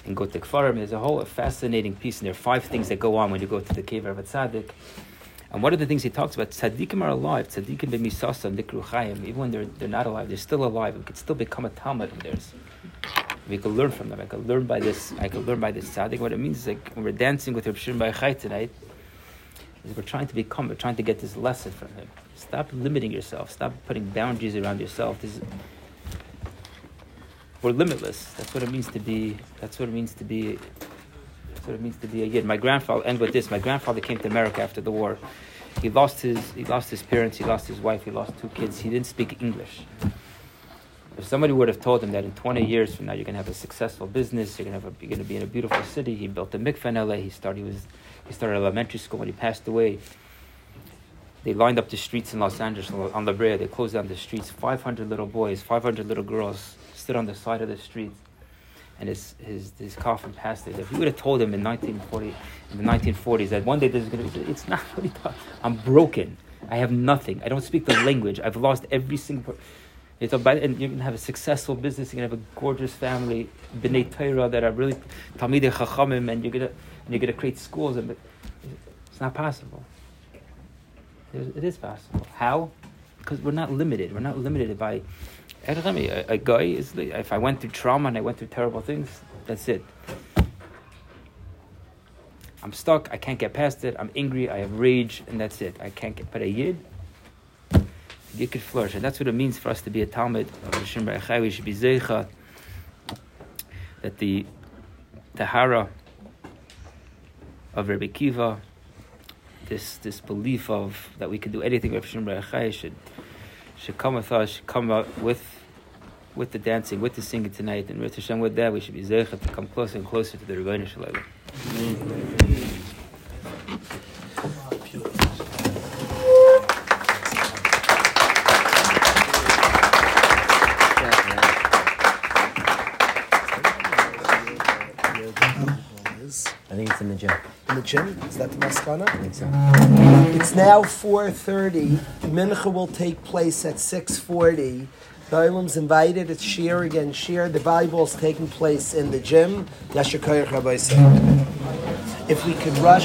S12: and go to Kfarim. There's a whole fascinating piece, and there are five things that go on when you go to the cave of a tzaddik. And one of the things he talks about, tzaddikim are alive. Tzaddikim b'misasa nikru chayim. Even when they're, they're not alive, they're still alive. We could still become a Talmid of theirs. We could learn from them. I could learn by this. I could learn by this tzaddik. What it means is like when we're dancing with Reb Shimon Bar tonight, we're trying to become. We're trying to get this lesson from him. Stop limiting yourself. Stop putting boundaries around yourself. This is, we're limitless. That's what it means to be. That's what it means to be. That's what it means to be a yid. My grandfather. End with this. My grandfather came to America after the war. He lost his. He lost his parents. He lost his wife. He lost two kids. He didn't speak English. If somebody would have told him that in 20 years from now you're going to have a successful business, you're going to have a, you're going to be in a beautiful city. He built a mikveh in LA. He started. He was. He started elementary school when he passed away. They lined up the streets in Los Angeles on La Brea. They closed down the streets. 500 little boys, 500 little girls stood on the side of the streets. and his his his coffin passed it. If you would have told him in 1940, in the 1940s that one day there's going to be, it's not. What you talking? I'm broken. I have nothing. I don't speak the language. I've lost every single. It's about, and you're gonna have a successful business. You're gonna have a gorgeous family, bnei Torah that are really talmidei chachamim, and you're gonna and you're gonna create schools. And it's not possible. It is possible. How? Because we're not limited. We're not limited by. A, a guy is. If I went through trauma and I went through terrible things, that's it. I'm stuck. I can't get past it. I'm angry. I have rage, and that's it. I can't get. But a yid, you could flourish, and that's what it means for us to be a Talmid of Hashem. We should be zeicha that the tahara of Rabbi Akiva, this this belief of that we can do anything Hashem Baruch Hu should should come with us, should come out with with the dancing, with the singing tonight, and with Hashem with that we should be zeicha to come closer and closer to the
S11: Ribono Shel Olam. The gym.
S1: In the gym? Is that the maskana?
S11: I think so.
S1: It's now 4.30. Mincha will take place at 6.40. Bailam's invited. It's Shir again. Shir. The is taking place in the gym. Rabbi If we could rush.